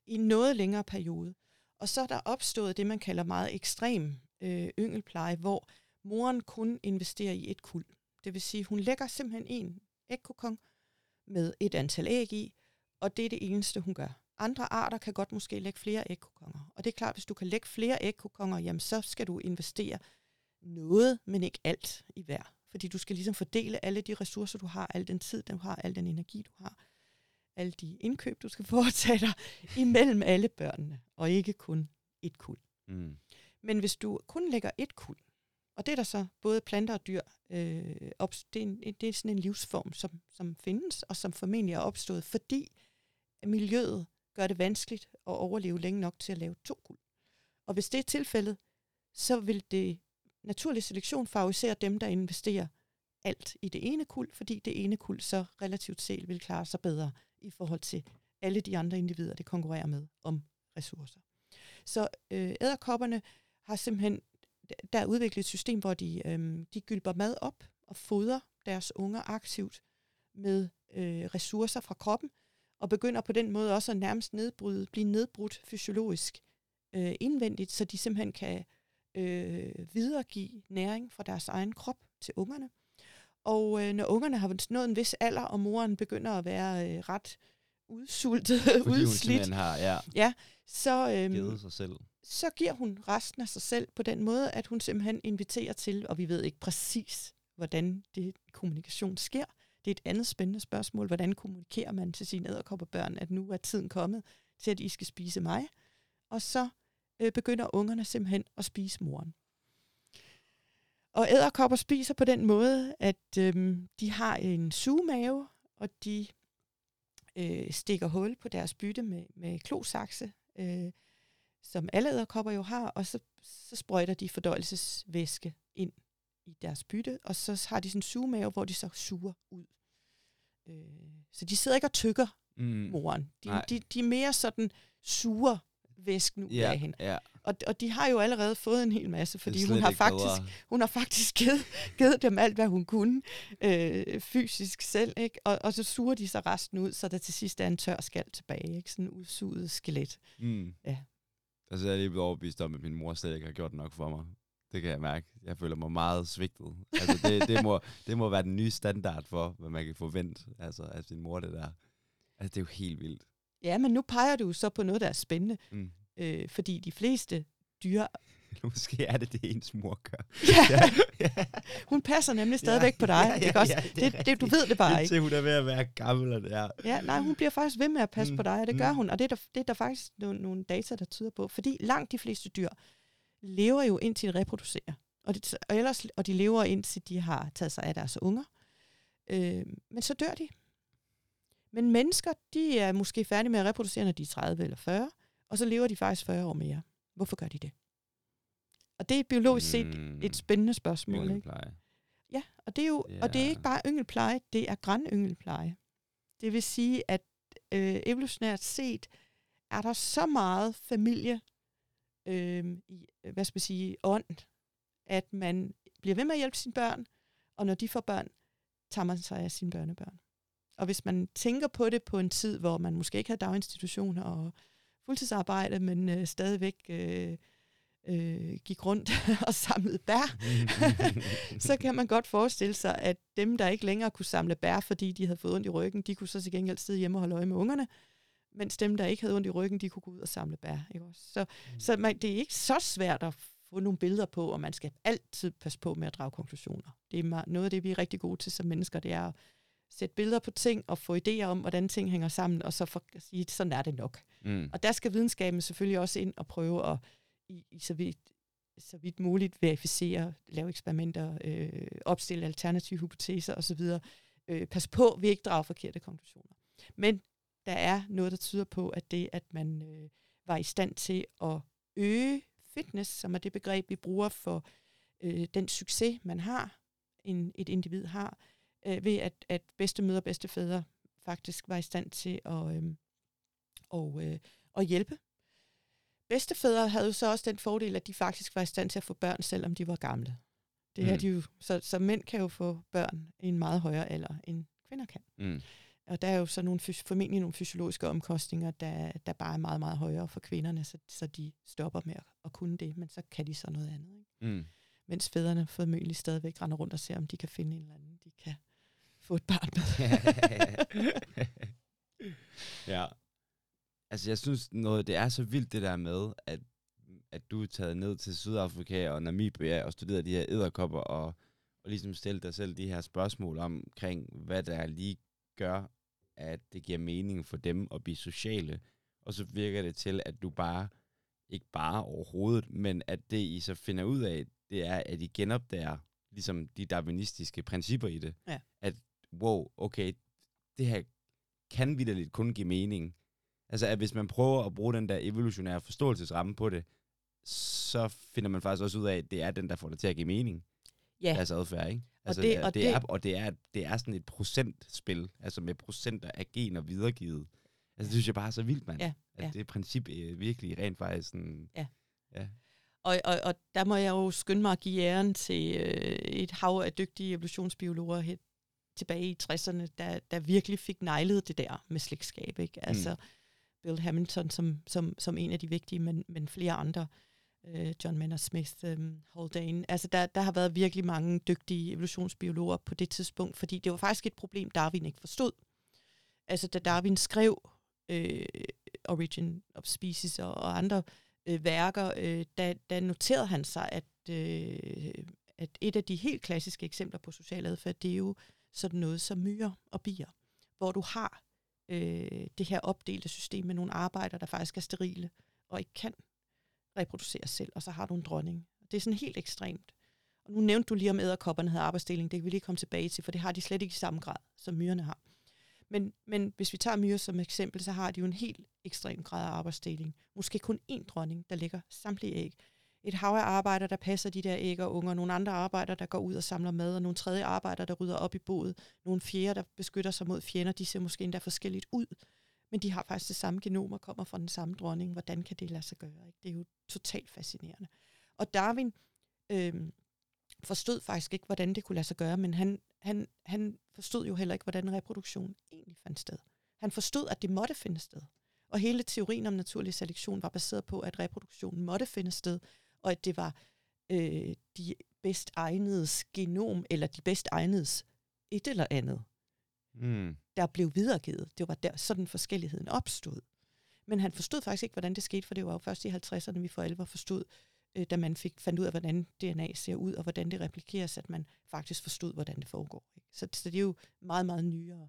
i en noget længere periode. Og så er der opstået det, man kalder meget ekstrem øh, yngelpleje, hvor moren kun investerer i et kuld. Det vil sige, hun lægger simpelthen en ægkokon med et antal æg i, og det er det eneste, hun gør. Andre arter kan godt måske lægge flere ægkokonger. Og det er klart, hvis du kan lægge flere ægkokonger, jamen så skal du investere noget, men ikke alt i hver. Fordi du skal ligesom fordele alle de ressourcer, du har, al den tid, du har, al den energi, du har, alle de indkøb, du skal foretage dig, imellem alle børnene, og ikke kun et kuld. Mm. Men hvis du kun lægger et kuld, og det er der så både planter og dyr, øh, op, det, er en, det er sådan en livsform, som, som findes, og som formentlig er opstået, fordi miljøet gør det vanskeligt at overleve længe nok til at lave to kuld. Og hvis det er tilfældet, så vil det naturlig selektion favoriserer dem, der investerer alt i det ene kuld, fordi det ene kuld så relativt set vil klare sig bedre i forhold til alle de andre individer, det konkurrerer med om ressourcer. Så øh, æderkopperne har simpelthen, der er udviklet et system, hvor de, øh, de gylper mad op og fodrer deres unger aktivt med øh, ressourcer fra kroppen, og begynder på den måde også at nærmest nedbryde, blive nedbrudt fysiologisk øh, indvendigt, så de simpelthen kan øh, videregive næring fra deres egen krop til ungerne. Og øh, når ungerne har nået en vis alder, og moren begynder at være øh, ret udsultet, Fordi hun udslidt, simpelthen har ja, så, øh, sig selv. så giver hun resten af sig selv på den måde, at hun simpelthen inviterer til, og vi ved ikke præcis, hvordan det kommunikation sker. Det er et andet spændende spørgsmål. Hvordan kommunikerer man til sine æderkopperbørn, at nu er tiden kommet til, at I skal spise mig? Og så øh, begynder ungerne simpelthen at spise moren. Og æderkopper spiser på den måde, at øh, de har en sugemave, og de øh, stikker hul på deres bytte med, med klosakse, øh, som alle æderkopper jo har, og så, så sprøjter de fordøjelsesvæske ind i deres bytte, og så har de sådan en sugemave, hvor de så suger ud. Øh, så de sidder ikke og tykker Mm. moren. De, Nej. de, de er mere sådan suger væsken ud Ja, af hende. ja. Og, og de har jo allerede fået en hel masse, fordi hun har faktisk bedre. hun har faktisk givet, givet dem alt, hvad hun kunne øh, fysisk selv, ikke? Og, og så suger de så resten ud, så der til sidst er en tør skal tilbage, ikke? Sådan en udsuget skelet. Mm. Ja. Altså, jeg er lige blevet overbevist om, at min mor slet ikke har gjort nok for mig. Det kan jeg mærke. Jeg føler mig meget svigtet. Altså, det, det, må, det må være den nye standard for, hvad man kan forvente altså, af sin mor, det der. Altså, det er jo helt vildt. Ja, men nu peger du så på noget, der er spændende, Mm. øh, fordi de fleste dyr, Måske er det det, ens mor gør. ja, ja. hun passer nemlig stadigvæk på dig, Ja, ja, ikke også? ja, det det, det, du ved det bare ikke. Hun er ved at være gammel, og det er. Ja, nej, hun bliver faktisk ved med at passe mm. på dig, og det gør mm. hun. Og det er, der, det er der faktisk nogle, nogle data, der tyder på. Fordi langt de fleste dyr lever jo indtil de reproducerer. Og, det, og, ellers, og de lever indtil de har taget sig af deres unger. Øh, men så dør de. Men mennesker, de er måske færdige med at reproducere, når de er 30 eller 40, og så lever de faktisk 40 år mere. Hvorfor gør de det? Og det er biologisk set Mm. et spændende spørgsmål. Ikke? Yngelpleje. Ja, og det er jo og det er ikke bare yngelpleje, det er grænyngelpleje. Det vil sige, at øh, evolutionært set er der så meget familie, øh, i, hvad skal man sige, ånd, at man bliver ved med at hjælpe sine børn, og når de får børn, tager man sig af sine børnebørn. Og hvis man tænker på det på en tid, hvor man måske ikke havde daginstitutioner og fuldtidsarbejde, men øh, stadigvæk øh, øh, gik rundt og samlede bær, så kan man godt forestille sig, at dem, der ikke længere kunne samle bær, fordi de havde fået ondt i ryggen, de kunne så til gengæld sidde hjemme og holde øje med ungerne, mens dem, der ikke havde ondt i ryggen, de kunne gå ud og samle bær. Ikke også? Så, mm. så man, det er ikke så svært at få nogle billeder på, og man skal altid passe på med at drage konklusioner. Det er noget af det, vi er rigtig gode til som mennesker, det er at sætte billeder på ting og få idéer om, hvordan ting hænger sammen, og så for at sige, sådan er det nok. mm. Og der skal videnskaben selvfølgelig også ind og prøve at i, i så, vidt, så vidt muligt verificere, lave eksperimenter, øh, opstille alternative hypoteser osv. Øh, pas på, vi ikke drager forkerte konklusioner. Men der er noget, der tyder på, at det, at man øh, var i stand til at øge fitness, som er det begreb, vi bruger for øh, den succes, man har, en, et individ har, øh, ved at, at bedstemødre og bedstefædre faktisk var i stand til at, øh, og, øh, at hjælpe. Bedstefædre havde jo så også den fordel, at de faktisk var i stand til at få børn, selvom de var gamle. Det her, Mm. de jo, så, så mænd kan jo få børn i en meget højere alder, end kvinder kan. Mm. Og der er jo så nogle, formentlig nogle fysiologiske omkostninger, der, der bare er meget, meget højere for kvinderne, så, så de stopper med at, at kunne det, men så kan de så noget andet. Ikke? Mm. Mens fædrene formentlig stadigvæk render rundt og ser, om de kan finde en eller anden, de kan få et barn med. ja. Altså, jeg synes noget, det er så vildt det der med, at, at du er taget ned til Sydafrika og Namibia og studeret de her æderkopper og, og ligesom stillet dig selv de her spørgsmål omkring, hvad der lige gør, at det giver mening for dem at blive sociale. Og så virker det til, at du bare, ikke bare overhovedet, men at det I så finder ud af, det er, at I genopdager ligesom de darwinistiske principper i det. Ja. At, wow, okay, det her kan vidderligt kun give mening. Altså, at hvis man prøver at bruge den der evolutionære forståelsesramme på det, så finder man faktisk også ud af, at det er den, der får det til at give mening. Ja, Deres adfærd, ikke? Altså, det- det, og det, det- er, og det er, det er sådan et procentspil, altså med procenter af gener videregivet. Altså, det synes jeg bare er så vildt, mand. Ja, At ja. det princip øh, virkelig rent faktisk sådan... Ja. Ja. Og, og, og der må jeg jo skynde mig at give æren til øh, et hav af dygtige evolutionsbiologer helt tilbage i 60'erne, der, der virkelig fik nejlet det der med slægtskab. Ikke? Altså mm. Bill Hamilton som, som, som en af de vigtige, men, men flere andre. Øh, John Maynard Smith, øh, Haldane. Altså der, der har været virkelig mange dygtige evolutionsbiologer på det tidspunkt, fordi det var faktisk et problem, Darwin ikke forstod. Altså da Darwin skrev øh, Origin of Species og, og andre øh, værker, øh, der, der noterede han sig, at, øh, at et af de helt klassiske eksempler på social adfærd, det er jo sådan noget som myrer og bier, hvor du har øh, det her opdelte system med nogle arbejdere, der faktisk er sterile og ikke kan reproducere selv, og så har du en dronning. Det er sådan helt ekstremt. Og nu nævnte du lige om æderkopperne havde arbejdsdeling, det kan vi lige komme tilbage til, for det har de slet ikke i samme grad, som myrerne har. Men, men hvis vi tager myrer som eksempel, så har de jo en helt ekstrem grad af arbejdsdeling. Måske kun én dronning, der lægger samtlige æg. Et hav af arbejder, der passer de der æg og unger. Nogle andre arbejder, der går ud og samler mad. Og nogle tredje arbejder, der rydder op i boet. Nogle fjerde, der beskytter sig mod fjender. De ser måske endda forskelligt ud. Men de har faktisk det samme genom og kommer fra den samme dronning. Hvordan kan det lade sig gøre? Ikke? Det er jo totalt fascinerende. Og Darwin øh, forstod faktisk ikke, hvordan det kunne lade sig gøre, men han, han, han forstod jo heller ikke, hvordan reproduktion egentlig fandt sted. Han forstod, at det måtte finde sted. Og hele teorien om naturlig selektion var baseret på, at reproduktion måtte finde sted, og at det var øh, de bedst egnedes genom, eller de bedst egnedes et eller andet, mm. der blev videregivet. Det var der, sådan forskelligheden opstod. Men han forstod faktisk ikke, hvordan det skete, for det var jo først i 50'erne, vi for alvor forstod, øh, da man fik fandt ud af, hvordan DNA ser ud, og hvordan det replikeres, at man faktisk forstod, hvordan det foregår. Ikke? Så, så det er jo meget, meget nyere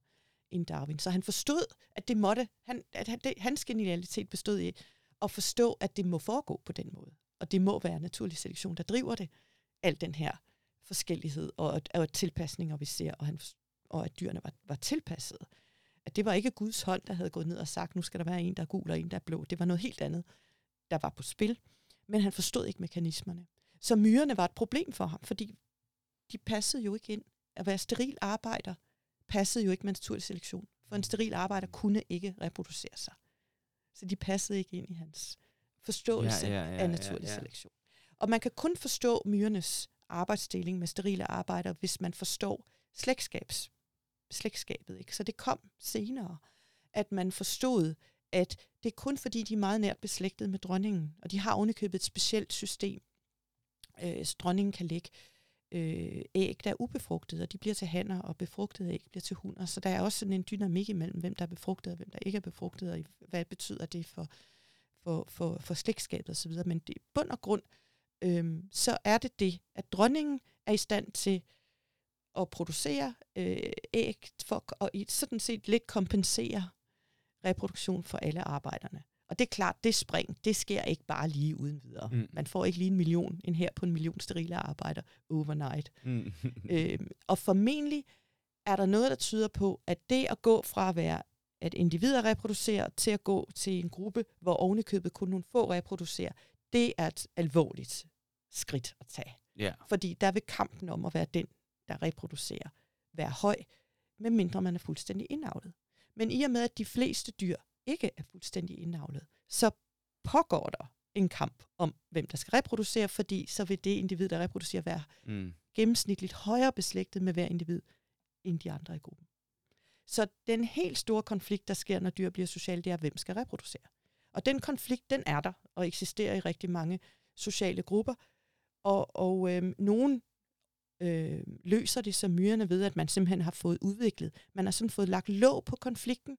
end Darwin. Så han forstod, at det måtte, han, at han, det, hans genialitet bestod i at forstå, at det må foregå på den måde. Og det må være naturlig selektion, der driver det. Al den her forskellighed og, og tilpasninger, vi ser, og, han, og at dyrene var, var tilpasset. At det var ikke Guds hånd, der havde gået ned og sagt, nu skal der være en, der er gul og en, der er blå. Det var noget helt andet, der var på spil men han forstod ikke mekanismerne. Så myrerne var et problem for ham, fordi de passede jo ikke ind. At være steril arbejder passede jo ikke med naturlig selektion, for en steril arbejder kunne ikke reproducere sig. Så de passede ikke ind i hans forståelse ja, ja, ja, af naturlig ja, ja. selektion. Og man kan kun forstå myrernes arbejdsdeling med sterile arbejder, hvis man forstår slægtskabs, slægtskabet. Ikke? Så det kom senere, at man forstod, at det er kun fordi, de er meget nært beslægtet med dronningen, og de har ovenikøbet et specielt system. Øh, dronningen kan lægge øh, æg, der er ubefrugtede, og de bliver til hanner, og befrugtede æg bliver til hunder. Så der er også sådan en dynamik imellem, hvem der er befrugtet, og hvem der ikke er befrugtet, og hvad betyder det for, for, for, for slægtskabet osv. Men det, i bund og grund, øh, så er det det, at dronningen er i stand til at producere øh, æg, for, og i sådan set lidt kompensere reproduktion for alle arbejderne. Og det er klart, det spring, det sker ikke bare lige uden videre. Mm. Man får ikke lige en million, en her på en million sterile arbejder overnight. Mm. øhm, og formentlig er der noget, der tyder på, at det at gå fra at være at individer reproducerer, til at gå til en gruppe, hvor ovenikøbet kun nogle få reproducerer, det er et alvorligt skridt at tage. Yeah. Fordi der vil kampen om at være den, der reproducerer, være høj, medmindre man er fuldstændig indavlet. Men i og med, at de fleste dyr ikke er fuldstændig indavlet, så pågår der en kamp om, hvem der skal reproducere, fordi så vil det individ, der reproducerer, være mm. gennemsnitligt højere beslægtet med hver individ end de andre i gruppen. Så den helt store konflikt, der sker, når dyr bliver sociale, det er, hvem skal reproducere. Og den konflikt, den er der og eksisterer i rigtig mange sociale grupper. Og, og øh, nogen øh, løser det som myrerne ved, at man simpelthen har fået udviklet. Man har sådan fået lagt låg på konflikten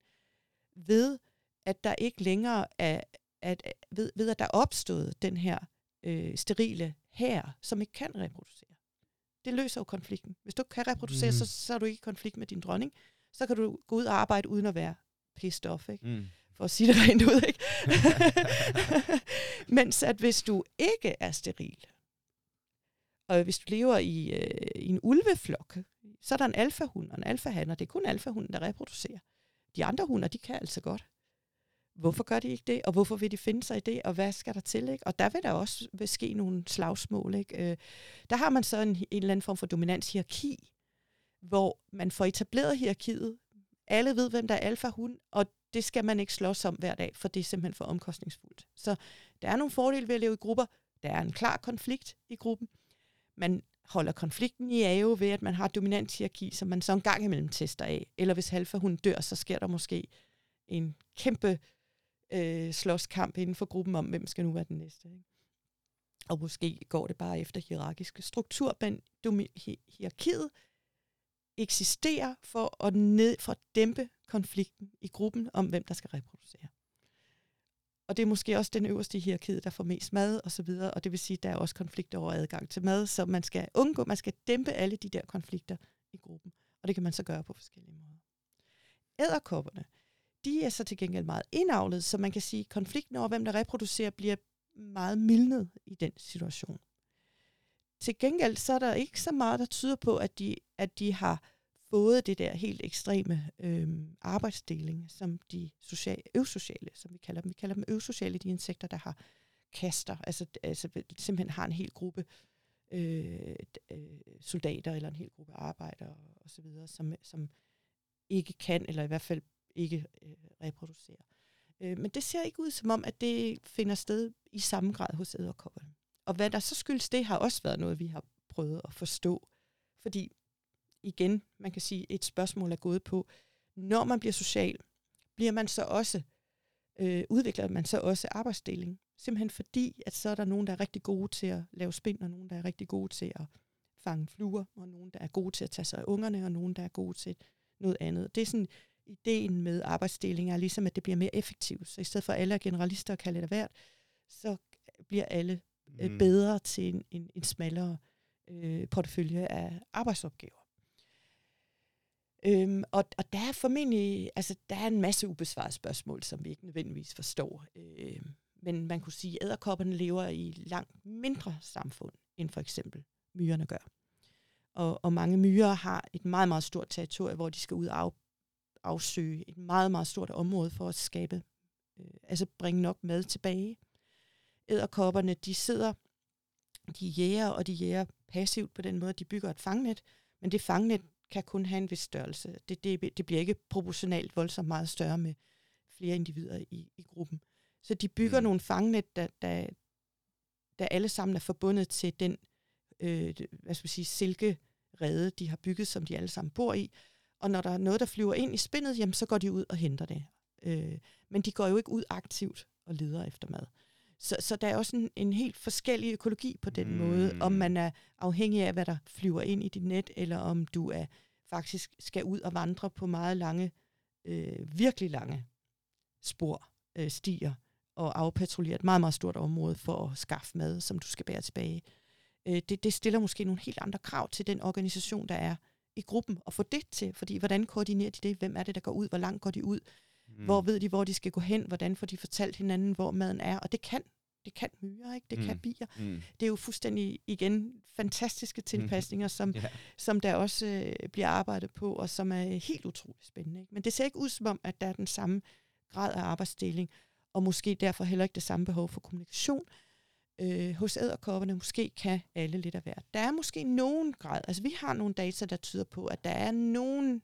ved, at der ikke længere er, at, ved, ved at der er opstået den her øh, sterile her, som ikke kan reproducere. Det løser jo konflikten. Hvis du ikke kan reproducere, mm. så, så er du ikke i konflikt med din dronning. Så kan du gå ud og arbejde uden at være pissed off, ikke? Mm. for at sige det rent ud. Ikke? Mens at hvis du ikke er steril, og hvis du lever i, øh, i en ulveflok, så er der en alfahund og en alfahan, og det er kun alfahunden, der reproducerer. De andre hunder, de kan altså godt. Hvorfor gør de ikke det, og hvorfor vil de finde sig i det, og hvad skal der til? Ikke? Og der vil der også vil ske nogle slagsmål. Ikke? Øh, der har man så en, en eller anden form for dominanshierarki, hvor man får etableret hierarkiet. Alle ved, hvem der er alfa hun, og det skal man ikke slås om hver dag, for det er simpelthen for omkostningsfuldt. Så der er nogle fordele ved at leve i grupper. Der er en klar konflikt i gruppen man holder konflikten i ave ved, at man har dominant hierarki, som man så en gang imellem tester af. Eller hvis alfa hun dør, så sker der måske en kæmpe øh, slåskamp inden for gruppen om, hvem skal nu være den næste. Ikke? Og måske går det bare efter hierarkiske struktur, men hierarkiet eksisterer for at, ned, for at dæmpe konflikten i gruppen om, hvem der skal reproducere. Og det er måske også den øverste i hierarkiet, der får mest mad og så videre, og det vil sige, at der er også konflikter over adgang til mad, så man skal undgå, man skal dæmpe alle de der konflikter i gruppen. Og det kan man så gøre på forskellige måder. Æderkopperne, de er så til gengæld meget indavlet, så man kan sige, at konflikten over, hvem der reproducerer, bliver meget mildnet i den situation. Til gengæld så er der ikke så meget, der tyder på, at de, at de har fået det der helt ekstreme øh, arbejdsdeling, som de social, øvsociale, som vi kalder dem. Vi kalder dem øvsociale, de insekter, der har kaster, altså, altså simpelthen har en hel gruppe øh, øh, soldater eller en hel gruppe arbejdere osv., som, som ikke kan, eller i hvert fald ikke øh, reproducere. Øh, men det ser ikke ud som om, at det finder sted i samme grad hos æderkopperne. Og hvad der så skyldes det, har også været noget, vi har prøvet at forstå. Fordi igen, man kan sige, et spørgsmål er gået på, når man bliver social, bliver man så også, øh, udvikler man så også arbejdsdeling. Simpelthen fordi, at så er der nogen, der er rigtig gode til at lave spind, og nogen, der er rigtig gode til at fange fluer, og nogen, der er gode til at tage sig af ungerne, og nogen, der er gode til noget andet. Det er sådan, ideen med arbejdsdeling er ligesom, at det bliver mere effektivt. Så i stedet for at alle er generalister og kalder det hvert, så bliver alle mm. Øh, bedre til en, en, en smallere øh, portefølje af arbejdsopgaver. Øhm, og, og der er formentlig, altså der er en masse ubesvarede spørgsmål, som vi ikke nødvendigvis forstår. Øh, men man kunne sige, at æderkopperne lever i langt mindre samfund, end for eksempel myrerne gør. Og, og mange myrer har et meget, meget stort territorium, hvor de skal ud og af, afsøge et meget, meget stort område for at skabe, øh, altså bringe nok mad tilbage. Æderkopperne, de sidder, de jæger, og de jæger passivt på den måde, de bygger et fangnet, men det fangnet kan kun have en vis størrelse. Det, det, det bliver ikke proportionalt voldsomt meget større med flere individer i, i gruppen. Så de bygger mm. nogle fangnet, der, der, der alle sammen er forbundet til den øh, hvad skal vi sige, silkerede, de har bygget, som de alle sammen bor i. Og når der er noget, der flyver ind i spindet, jamen, så går de ud og henter det. Øh, men de går jo ikke ud aktivt og leder efter mad. Så, så der er også en, en helt forskellig økologi på den mm. måde, om man er afhængig af, hvad der flyver ind i dit net, eller om du er faktisk skal ud og vandre på meget lange, øh, virkelig lange spor, øh, stier, og afpatruljere et meget, meget stort område for at skaffe mad, som du skal bære tilbage. Øh, det, det stiller måske nogle helt andre krav til den organisation, der er i gruppen, og få det til, fordi hvordan koordinerer de det? Hvem er det, der går ud? Hvor langt går de ud? Mm. Hvor ved de, hvor de skal gå hen? Hvordan får de fortalt hinanden, hvor maden er? Og det kan det kan myrer, ikke? det mm. kan bier. Mm. Det er jo fuldstændig, igen, fantastiske tilpasninger, som, yeah. som der også øh, bliver arbejdet på, og som er helt utroligt spændende. Ikke? Men det ser ikke ud som om, at der er den samme grad af arbejdsdeling, og måske derfor heller ikke det samme behov for kommunikation. Øh, hos æderkopperne måske kan alle lidt af hvert. Der er måske nogen grad, altså vi har nogle data, der tyder på, at der er nogen,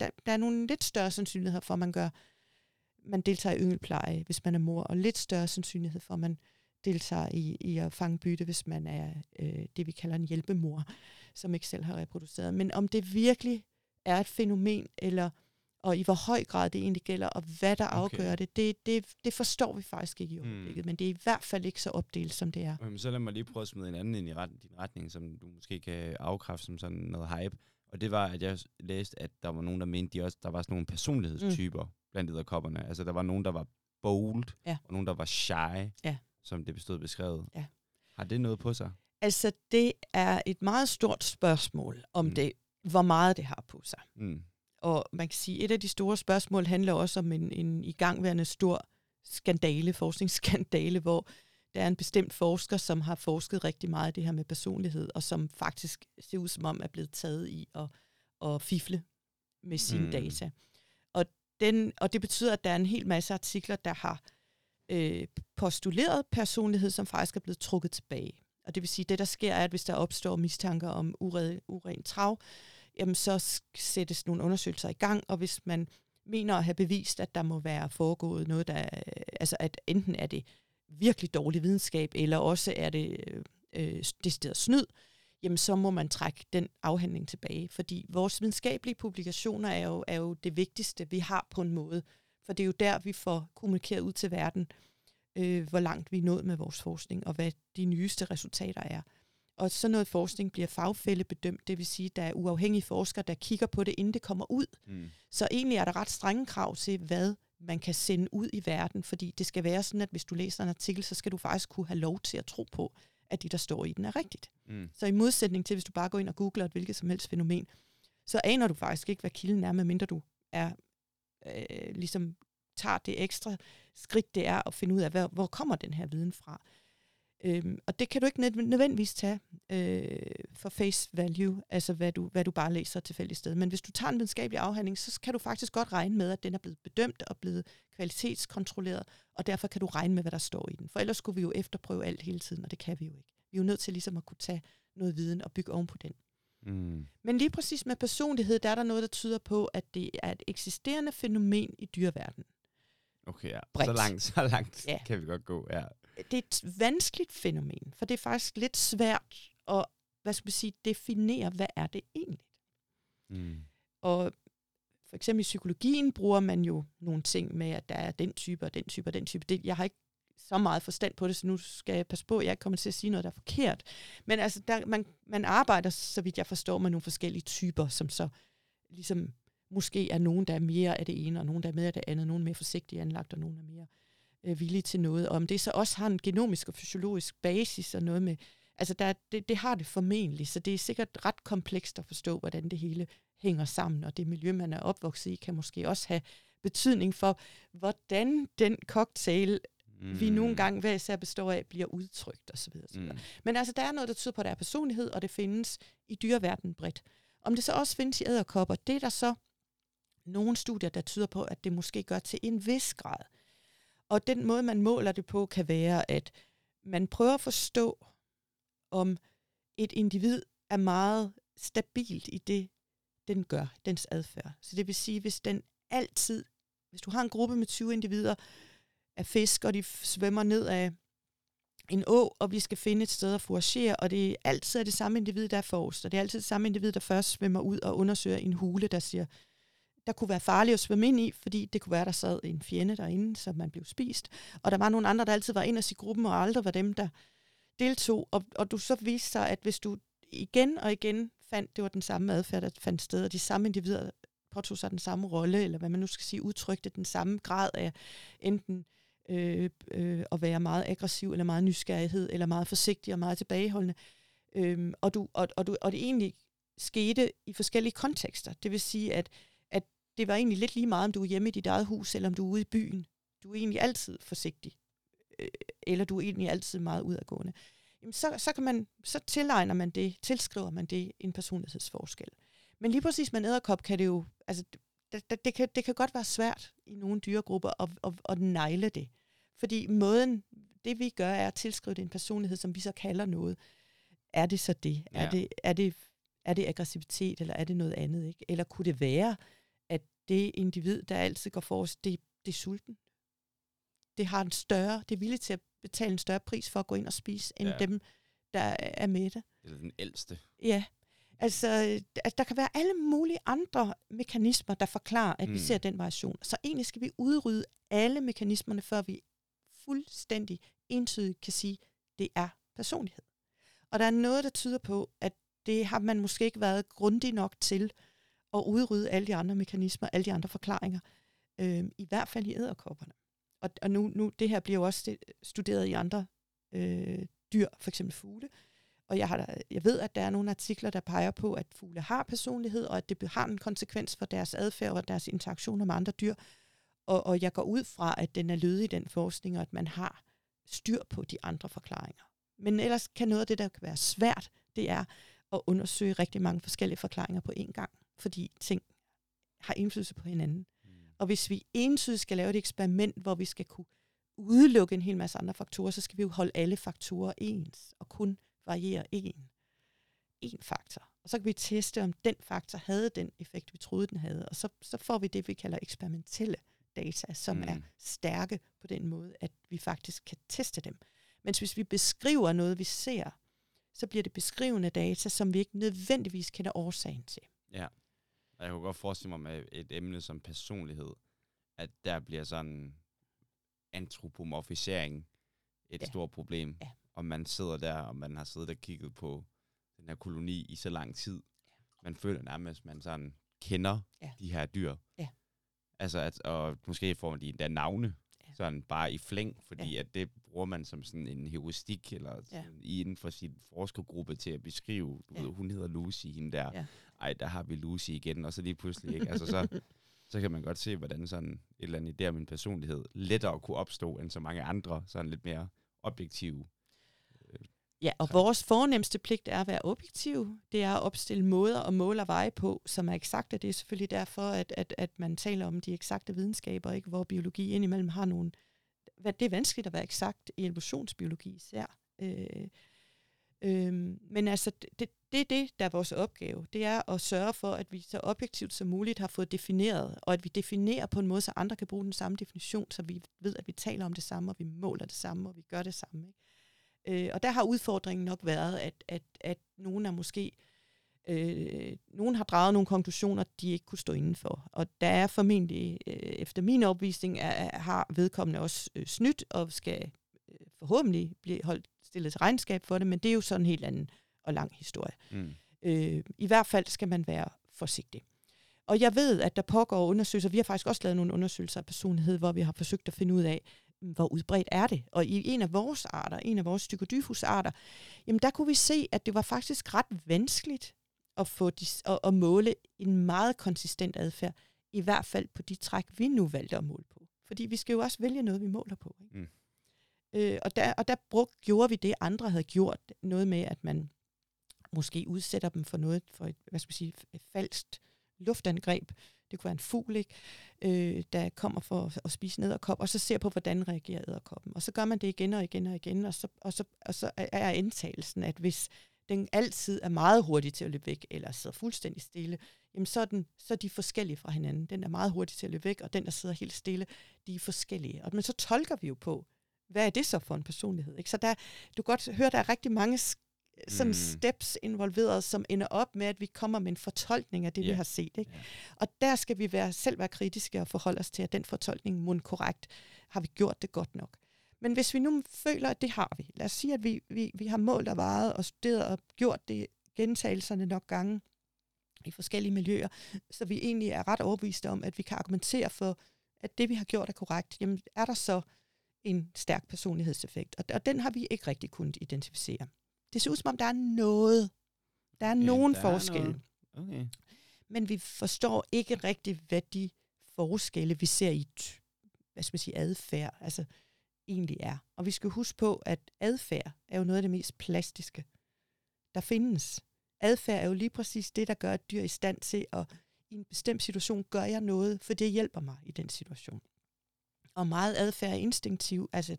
der, der, er nogle lidt større sandsynligheder for, at man gør man deltager i yngelpleje, hvis man er mor, og lidt større sandsynlighed for, at man deltager i, i at fange bytte, hvis man er øh, det, vi kalder en hjælpemor, som ikke selv har reproduceret. Men om det virkelig er et fænomen, eller og i hvor høj grad det egentlig gælder, og hvad der afgør okay. det, det, det, det forstår vi faktisk ikke i hmm. øjeblikket, mm. men det er i hvert fald ikke så opdelt, som det er. Okay, så lad mig lige prøve at smide en anden ind i ret, din retning, som du måske kan afkræfte som sådan noget hype. Og det var, at jeg læste, at der var nogen, der mente, de også, der var sådan nogle personlighedstyper mm. blandt æderkopperne. Altså, der var nogen, der var bold, ja. og nogen, der var shy, ja. som det bestod beskrevet. Ja. Har det noget på sig? Altså, det er et meget stort spørgsmål om mm. det, hvor meget det har på sig. Mm. Og man kan sige, at et af de store spørgsmål handler også om en, en igangværende stor skandale, forskningsskandale, hvor der er en bestemt forsker, som har forsket rigtig meget i det her med personlighed, og som faktisk ser ud som om er blevet taget i at, at fifle med sine mm. data. Og, den, og det betyder, at der er en hel masse artikler, der har øh, postuleret personlighed, som faktisk er blevet trukket tilbage. Og det vil sige, at det der sker er, at hvis der opstår mistanker om ured, uren trav, jamen så sættes nogle undersøgelser i gang, og hvis man mener at have bevist, at der må være foregået noget, der, altså at enten er det virkelig dårlig videnskab, eller også er det øh, decideret snyd, jamen så må man trække den afhandling tilbage. Fordi vores videnskabelige publikationer er jo, er jo det vigtigste, vi har på en måde. For det er jo der, vi får kommunikeret ud til verden, øh, hvor langt vi er nået med vores forskning, og hvad de nyeste resultater er. Og sådan noget forskning bliver fagfællebedømt, det vil sige, at der er uafhængige forskere, der kigger på det, inden det kommer ud. Mm. Så egentlig er der ret strenge krav til, hvad man kan sende ud i verden, fordi det skal være sådan, at hvis du læser en artikel, så skal du faktisk kunne have lov til at tro på, at det, der står i den, er rigtigt. Mm. Så i modsætning til, hvis du bare går ind og googler et hvilket som helst fænomen, så aner du faktisk ikke, hvad kilden er, medmindre du er, øh, ligesom tager det ekstra skridt, det er at finde ud af, hvor, hvor kommer den her viden fra. Øhm, og det kan du ikke nødvendigvis tage øh, for face value, altså hvad du, hvad du bare læser tilfældigt sted. Men hvis du tager en videnskabelig afhandling, så kan du faktisk godt regne med, at den er blevet bedømt og blevet kvalitetskontrolleret, og derfor kan du regne med, hvad der står i den. For ellers skulle vi jo efterprøve alt hele tiden, og det kan vi jo ikke. Vi er jo nødt til ligesom at kunne tage noget viden og bygge oven på den. Mm. Men lige præcis med personlighed, der er der noget, der tyder på, at det er et eksisterende fænomen i dyreverdenen. Okay, ja. Så langt, så langt ja. kan vi godt gå, ja. Det er et vanskeligt fænomen, for det er faktisk lidt svært at hvad skal vi sige, definere, hvad er det egentlig. Mm. Og for eksempel i psykologien bruger man jo nogle ting med, at der er den type og den type og den type. Det, jeg har ikke så meget forstand på det, så nu skal jeg passe på, at jeg ikke kommer til at sige noget, der er forkert. Men altså, der, man, man arbejder, så vidt jeg forstår, med nogle forskellige typer, som så ligesom måske er nogen, der er mere af det ene, og nogen, der er mere af det andet, nogen er mere forsigtige anlagt, og nogen er mere øh, villige til noget. Og om det så også har en genomisk og fysiologisk basis og noget med, altså der, det, det har det formentlig, så det er sikkert ret komplekst at forstå, hvordan det hele hænger sammen, og det miljø, man er opvokset i, kan måske også have betydning for, hvordan den cocktail, mm. vi nogle gange hver især består af, bliver udtrykt osv. osv. Mm. Men altså, der er noget, der tyder på, at der er personlighed, og det findes i dyreverdenen bredt. Om det så også findes i æderkopper, det er der så nogle studier, der tyder på, at det måske gør til en vis grad. Og den måde, man måler det på, kan være, at man prøver at forstå, om et individ er meget stabilt i det, den gør, dens adfærd. Så det vil sige, hvis den altid, hvis du har en gruppe med 20 individer af fisk, og de svømmer ned af en å, og vi skal finde et sted at foragere, og det er altid det samme individ, der er forrest, og det er altid det samme individ, der først svømmer ud og undersøger en hule, der siger, der kunne være farligt at svømme ind i, fordi det kunne være, der sad en fjende derinde, så man blev spist. Og der var nogle andre, der altid var ind i gruppen, og aldrig var dem, der deltog. Og, og du så viste sig, at hvis du igen og igen fandt, det var den samme adfærd, der fandt sted, og de samme individer påtog sig den samme rolle, eller hvad man nu skal sige, udtrykte den samme grad af enten øh, øh, at være meget aggressiv, eller meget nysgerrighed, eller meget forsigtig og meget tilbageholdende. Øh, og, du, og, og, du, og det egentlig skete i forskellige kontekster. Det vil sige, at det var egentlig lidt lige meget, om du er hjemme i dit eget hus, eller om du er ude i byen. Du er egentlig altid forsigtig, øh, eller du er egentlig altid meget udadgående. Jamen, så, så, kan man, så tilegner man det, tilskriver man det en personlighedsforskel. Men lige præcis med en æderkop kan det jo, altså, det, det, det, kan, det kan godt være svært i nogle dyregrupper at, at, at negle det. Fordi måden, det vi gør, er at tilskrive det en personlighed, som vi så kalder noget. Er det så det? Ja. Er, det er, det, er det aggressivitet, eller er det noget andet? Ikke? Eller kunne det være, det individ, der altid går forrest, det, det er sulten. Det har en større, det er villigt til at betale en større pris for at gå ind og spise, end ja. dem, der er med det. Eller den ældste. Ja. Altså, at der kan være alle mulige andre mekanismer, der forklarer, at mm. vi ser den variation. Så egentlig skal vi udrydde alle mekanismerne, før vi fuldstændig entydigt kan sige, det er personlighed. Og der er noget, der tyder på, at det har man måske ikke været grundig nok til og udrydde alle de andre mekanismer, alle de andre forklaringer, øh, i hvert fald i æderkopperne. Og, og nu, nu, det her bliver jo også øh, studeret i andre øh, dyr, for eksempel fugle. Og jeg, har, jeg ved, at der er nogle artikler, der peger på, at fugle har personlighed, og at det har en konsekvens for deres adfærd og deres interaktioner med andre dyr. Og, og jeg går ud fra, at den er lødig i den forskning, og at man har styr på de andre forklaringer. Men ellers kan noget af det, der kan være svært, det er at undersøge rigtig mange forskellige forklaringer på én gang fordi ting har indflydelse på hinanden. Mm. Og hvis vi entydigt skal lave et eksperiment, hvor vi skal kunne udelukke en hel masse andre faktorer, så skal vi jo holde alle faktorer ens, og kun variere en. En faktor. Og så kan vi teste, om den faktor havde den effekt, vi troede, den havde. Og så, så får vi det, vi kalder eksperimentelle data, som mm. er stærke på den måde, at vi faktisk kan teste dem. Mens hvis vi beskriver noget, vi ser, så bliver det beskrivende data, som vi ikke nødvendigvis kender årsagen til. Ja. Og jeg kunne godt forestille mig med et emne som personlighed, at der bliver sådan antropomorfisering et ja. stort problem. Ja. Og man sidder der, og man har siddet og kigget på den her koloni i så lang tid. Ja. Man føler nærmest, at man sådan kender ja. de her dyr. Ja. Altså, at, og måske får de endda navne, ja. sådan bare i flæng, fordi ja. at det bruger man som sådan en heuristik, eller ja. inden for sin forskergruppe til at beskrive, du ja. ved, hun hedder Lucy, hende der. Ja ej, der har vi Lucy igen, og så lige pludselig, ikke? Altså, så, så kan man godt se, hvordan sådan et eller andet idé om min personlighed lettere kunne opstå, end så mange andre, sådan lidt mere objektive Ja, og Så- vores fornemmeste pligt er at være objektiv. Det er at opstille måder og måle og veje på, som er eksakte. Det er selvfølgelig derfor, at, at, at man taler om de eksakte videnskaber, ikke? hvor biologi indimellem har nogle... Det er vanskeligt at være eksakt i evolutionsbiologi især. Øh, øh, men altså, det, det er det, der er vores opgave. Det er at sørge for, at vi så objektivt som muligt har fået defineret, og at vi definerer på en måde, så andre kan bruge den samme definition, så vi ved, at vi taler om det samme, og vi måler det samme, og vi gør det samme. Ikke? Øh, og der har udfordringen nok været, at, at, at nogen er måske øh, nogen har draget nogle konklusioner, de ikke kunne stå indenfor. Og der er formentlig, øh, efter min opvisning, er, har vedkommende også øh, snydt og skal øh, forhåbentlig blive holdt stillet til regnskab for det, men det er jo sådan en helt anden og lang historie. Mm. Øh, I hvert fald skal man være forsigtig. Og jeg ved, at der pågår undersøgelser. Vi har faktisk også lavet nogle undersøgelser af personlighed, hvor vi har forsøgt at finde ud af, hvor udbredt er det. Og i en af vores arter, en af vores stykodyfus-arter, jamen der kunne vi se, at det var faktisk ret vanskeligt at, få de, at, at måle en meget konsistent adfærd, i hvert fald på de træk, vi nu valgte at måle på. Fordi vi skal jo også vælge noget, vi måler på. Ikke? Mm. Øh, og der, og der brug, gjorde vi det, andre havde gjort. Noget med, at man måske udsætter dem for noget, for et, hvad skal vi sige, et falsk luftangreb. Det kunne være en fugl, ikke? Øh, der kommer for at- spise en edderkop, og så ser på, hvordan reagerer edderkoppen. Og så gør man det igen og igen og igen, og så, og så, og så er- antagelsen, indtagelsen, at hvis den altid er meget hurtig til at løbe væk, eller sidder fuldstændig stille, jamen så er, den, så er de forskellige fra hinanden. Den er meget hurtig til at løbe væk, og den, der sidder helt stille, de er forskellige. Og, men så tolker vi jo på, hvad er det så for en personlighed? Ikke? Så der, du kan godt høre, der er rigtig mange sådan Mm. steps involveret, som ender op med, at vi kommer med en fortolkning af det, Ja. vi har set. Ikke? Ja. Og der skal vi være, selv være kritiske og forholde os til, at den fortolkning mund korrekt, har vi gjort det godt nok. Men hvis vi nu føler, at det har vi, lad os sige, at vi, vi, vi har målt og vejet og studeret og gjort det gentagelserne nok gange i forskellige miljøer, så vi egentlig er ret overbeviste om, at vi kan argumentere for, at det, vi har gjort, er korrekt. Jamen, er der så en stærk personlighedseffekt? Og, og den har vi ikke rigtig kunnet identificere. Det ser ud som om, der er noget. Der er Okay, nogen der er forskelle. noget. Okay. Men vi forstår ikke rigtigt, hvad de forskelle, vi ser i hvad skal man sige, adfærd, altså egentlig er. Og vi skal huske på, at adfærd er jo noget af det mest plastiske, der findes. Adfærd er jo lige præcis det, der gør et dyr i stand til at i en bestemt situation gør jeg noget, for det hjælper mig i den situation. Og meget adfærd er instinktiv. Altså,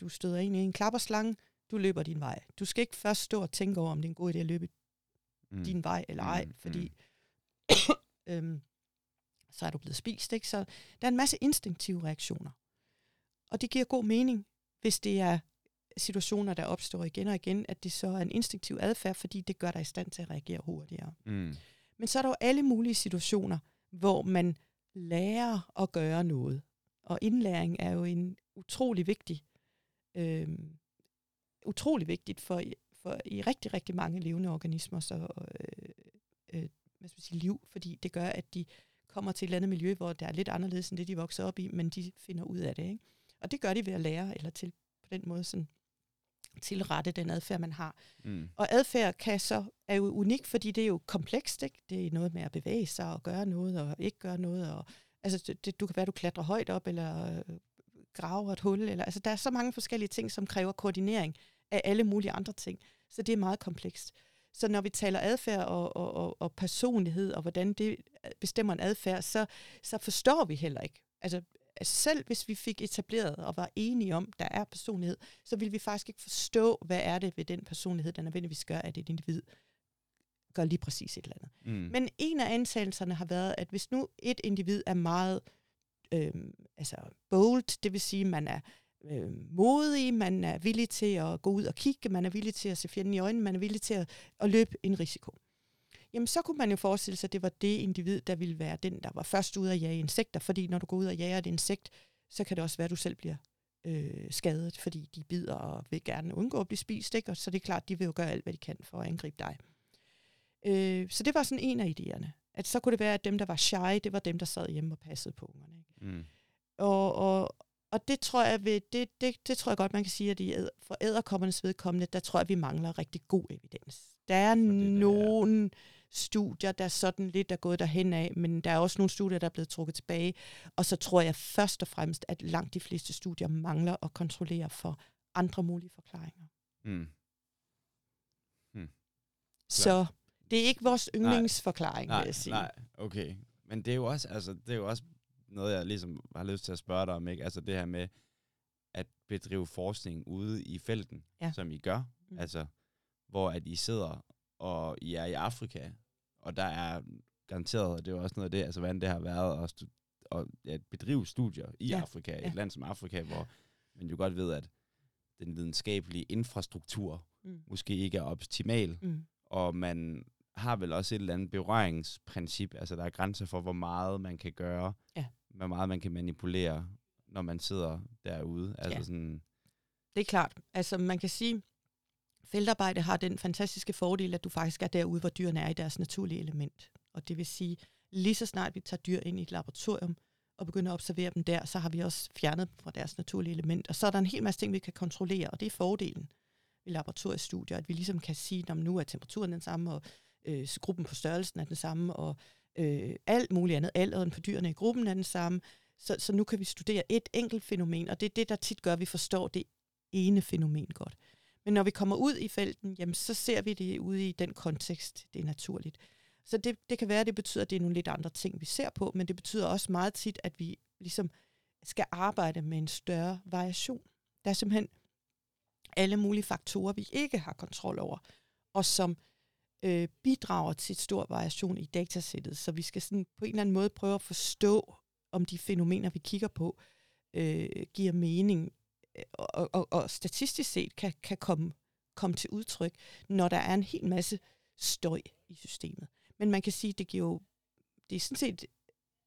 du støder ind i en klapperslange, du løber din vej. Du skal ikke først stå og tænke over, om det er en god idé at løbe Mm. din vej eller ej, Mm, fordi øhm, så er du blevet spist. Ikke? Så der er en masse instinktive reaktioner. Og det giver god mening, hvis det er situationer, der opstår igen og igen, at det så er en instinktiv adfærd, fordi det gør dig i stand til at reagere hurtigere. Mm. Men så er der jo alle mulige situationer, hvor man lærer at gøre noget. Og indlæring er jo en utrolig vigtig, øhm, utrolig vigtigt for, for i rigtig, rigtig mange levende organismer så, øh, øh, hvad skal man sige, liv, fordi det gør, at de kommer til et eller andet miljø, hvor det er lidt anderledes end det, de vokser op i, men de finder ud af det. Ikke? Og det gør de ved at lære, eller til på den måde sådan, tilrette den adfærd, man har. Mm. Og adfærd kan så, er jo unik, fordi det er jo komplekst. Ikke? Det er noget med at bevæge sig og gøre noget og ikke gøre noget. Og, altså, det, du kan være, du klatrer højt op eller øh, graver et hul. Eller, altså, der er så mange forskellige ting, som kræver koordinering af alle mulige andre ting. Så det er meget komplekst. Så når vi taler adfærd og, og, og, og personlighed, og hvordan det bestemmer en adfærd, så, så forstår vi heller ikke. Altså, selv hvis vi fik etableret og var enige om, der er personlighed, så ville vi faktisk ikke forstå, hvad er det ved den personlighed, der nødvendigvis gør, at et individ gør lige præcis et eller andet. Mm. Men en af antagelserne har været, at hvis nu et individ er meget øh, altså bold, det vil sige, at man er øh, modig, man er villig til at gå ud og kigge, man er villig til at se fjenden i øjnene, man er villig til at, at løbe en risiko. Jamen så kunne man jo forestille sig, at det var det individ, der ville være den, der var først ude at jage insekter, fordi når du går ud og jager et insekt, så kan det også være, at du selv bliver øh, skadet, fordi de bider og vil gerne undgå at blive spist, ikke? og så det er klart, de vil jo gøre alt, hvad de kan for at angribe dig. Øh, så det var sådan en af idéerne. At så kunne det være, at dem, der var shy, det var dem, der sad hjemme og passede på ungerne. Ikke? Mm. Og, og, og det tror jeg, ved, det, det, det tror jeg godt, man kan sige, at i for æderkoppernes vedkommende, der tror jeg, vi mangler rigtig god evidens. Der er det, der er. nogle studier, der sådan lidt er gået derhen af, men der er også nogle studier, der er blevet trukket tilbage. Og så tror jeg først og fremmest, at langt de fleste studier mangler at kontrollere for andre mulige forklaringer. Mm. Så det er ikke vores yndlingsforklaring, nej, vil jeg sige. Nej, okay. Men det er jo også, altså, det er jo også noget, jeg ligesom har lyst til at spørge dig om, ikke? Altså det her med at bedrive forskning ude i felten, Ja. som I gør. Mm. Altså, hvor at I sidder, og I er i Afrika, og der er garanteret, og det er jo også noget af det, altså hvordan det har været at, stu- at ja, bedrive studier i Ja, Afrika, ja. et land som Afrika, hvor man jo godt ved, at den videnskabelige infrastruktur Mm. måske ikke er optimal, Mm. og man har vel også et eller andet berøringsprincip, altså der er grænser for, hvor meget man kan gøre, Ja. hvor meget man kan manipulere, når man sidder derude. Altså Ja. sådan, Det er klart. Altså man kan sige, feltarbejde har den fantastiske fordel, at du faktisk er derude, hvor dyrene er i deres naturlige element. Og det vil sige, lige så snart vi tager dyr ind i et laboratorium og begynder at observere dem der, så har vi også fjernet dem fra deres naturlige element. Og så er der en hel masse ting, vi kan kontrollere, og det er fordelen ved laboratoriestudier, at vi ligesom kan sige, at nu er temperaturen den samme, og øh, så gruppen på størrelsen er den samme, og øh, alt muligt andet, alderen på dyrene i gruppen er den samme. Så, så nu kan vi studere et enkelt fænomen, og det er det, der tit gør, at vi forstår det ene fænomen godt. Men når vi kommer ud i felten, jamen, så ser vi det ude i den kontekst, det er naturligt. Så det, det kan være, at det betyder, at det er nogle lidt andre ting, vi ser på, men det betyder også meget tit, at vi ligesom skal arbejde med en større variation. Der er simpelthen alle mulige faktorer, vi ikke har kontrol over, og som øh, bidrager til stor variation i datasættet. Så vi skal sådan på en eller anden måde prøve at forstå, om de fænomener, vi kigger på, øh, giver mening, øh, og, og, og statistisk set kan, kan komme, komme til udtryk, når der er en hel masse støj i systemet. Men man kan sige, at det giver jo, det er sådan set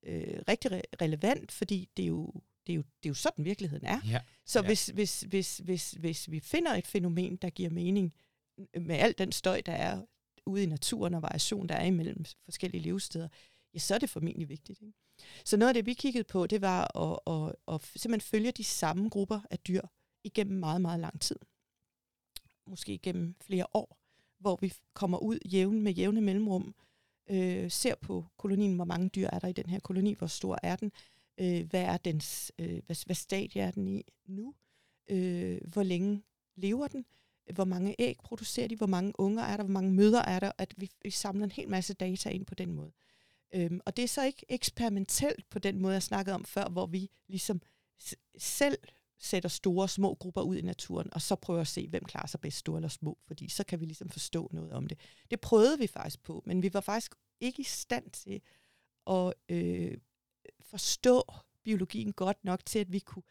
øh, rigtig re- relevant, fordi det er, jo, det, er jo, det er jo sådan virkeligheden er. ja. Så Ja. ja. hvis, hvis, hvis, hvis, hvis vi finder et fænomen, der giver mening med al den støj, der er ude i naturen og variation, der er imellem forskellige levesteder, ja, så er det formentlig vigtigt. Ikke? Så noget af det, vi kiggede på, det var at, at, at simpelthen følge de samme grupper af dyr igennem meget, meget lang tid. Måske igennem flere år, hvor vi kommer ud jævn med jævne mellemrum, øh, ser på kolonien, hvor mange dyr er der i den her koloni, hvor stor er den, øh, hvad er dens, øh, hvad, hvad stadie er den i nu, øh, hvor længe lever den, hvor mange æg producerer de, hvor mange unger er der, hvor mange møder er der, at vi, vi samler en hel masse data ind på den måde. Øhm, og det er så ikke eksperimentelt på den måde, jeg snakkede om før, hvor vi ligesom s- selv sætter store og små grupper ud i naturen, og så prøver at se, hvem klarer sig bedst, store eller små, fordi så kan vi ligesom forstå noget om det. Det prøvede vi faktisk på, men vi var faktisk ikke i stand til at øh, forstå biologien godt nok til, at vi kunne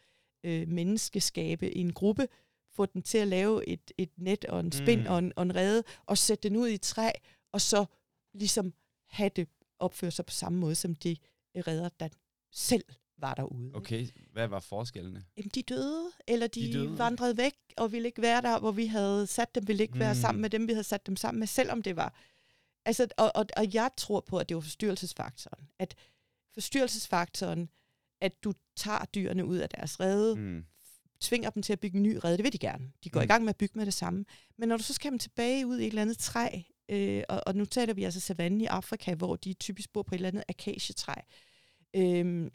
øh, menneskeskabe en gruppe, få den til at lave et, et net og en spind Mm. og, en, og en rede, og sætte den ud i et træ, og så ligesom have det opføre sig på samme måde, som de redder, der selv var derude. Okay, hvad var forskellene? Jamen, de døde, eller de, De de døde. vandrede væk, og ville ikke være der, hvor vi havde sat dem, ville ikke være Mm. sammen med dem, vi havde sat dem sammen med, selvom det var... Altså, og, og, og jeg tror på, at det var forstyrrelsesfaktoren. At forstyrrelsesfaktoren, at du tager dyrene ud af deres rede, mm. Tvinger dem til at bygge en ny rede, det vil de gerne. De går Mm. i gang med at bygge med det samme. Men når du så skal dem tilbage ud i et eller andet træ, øh, og, og nu taler vi altså savannen i Afrika, hvor de typisk bor på et eller andet akacietræ, øh,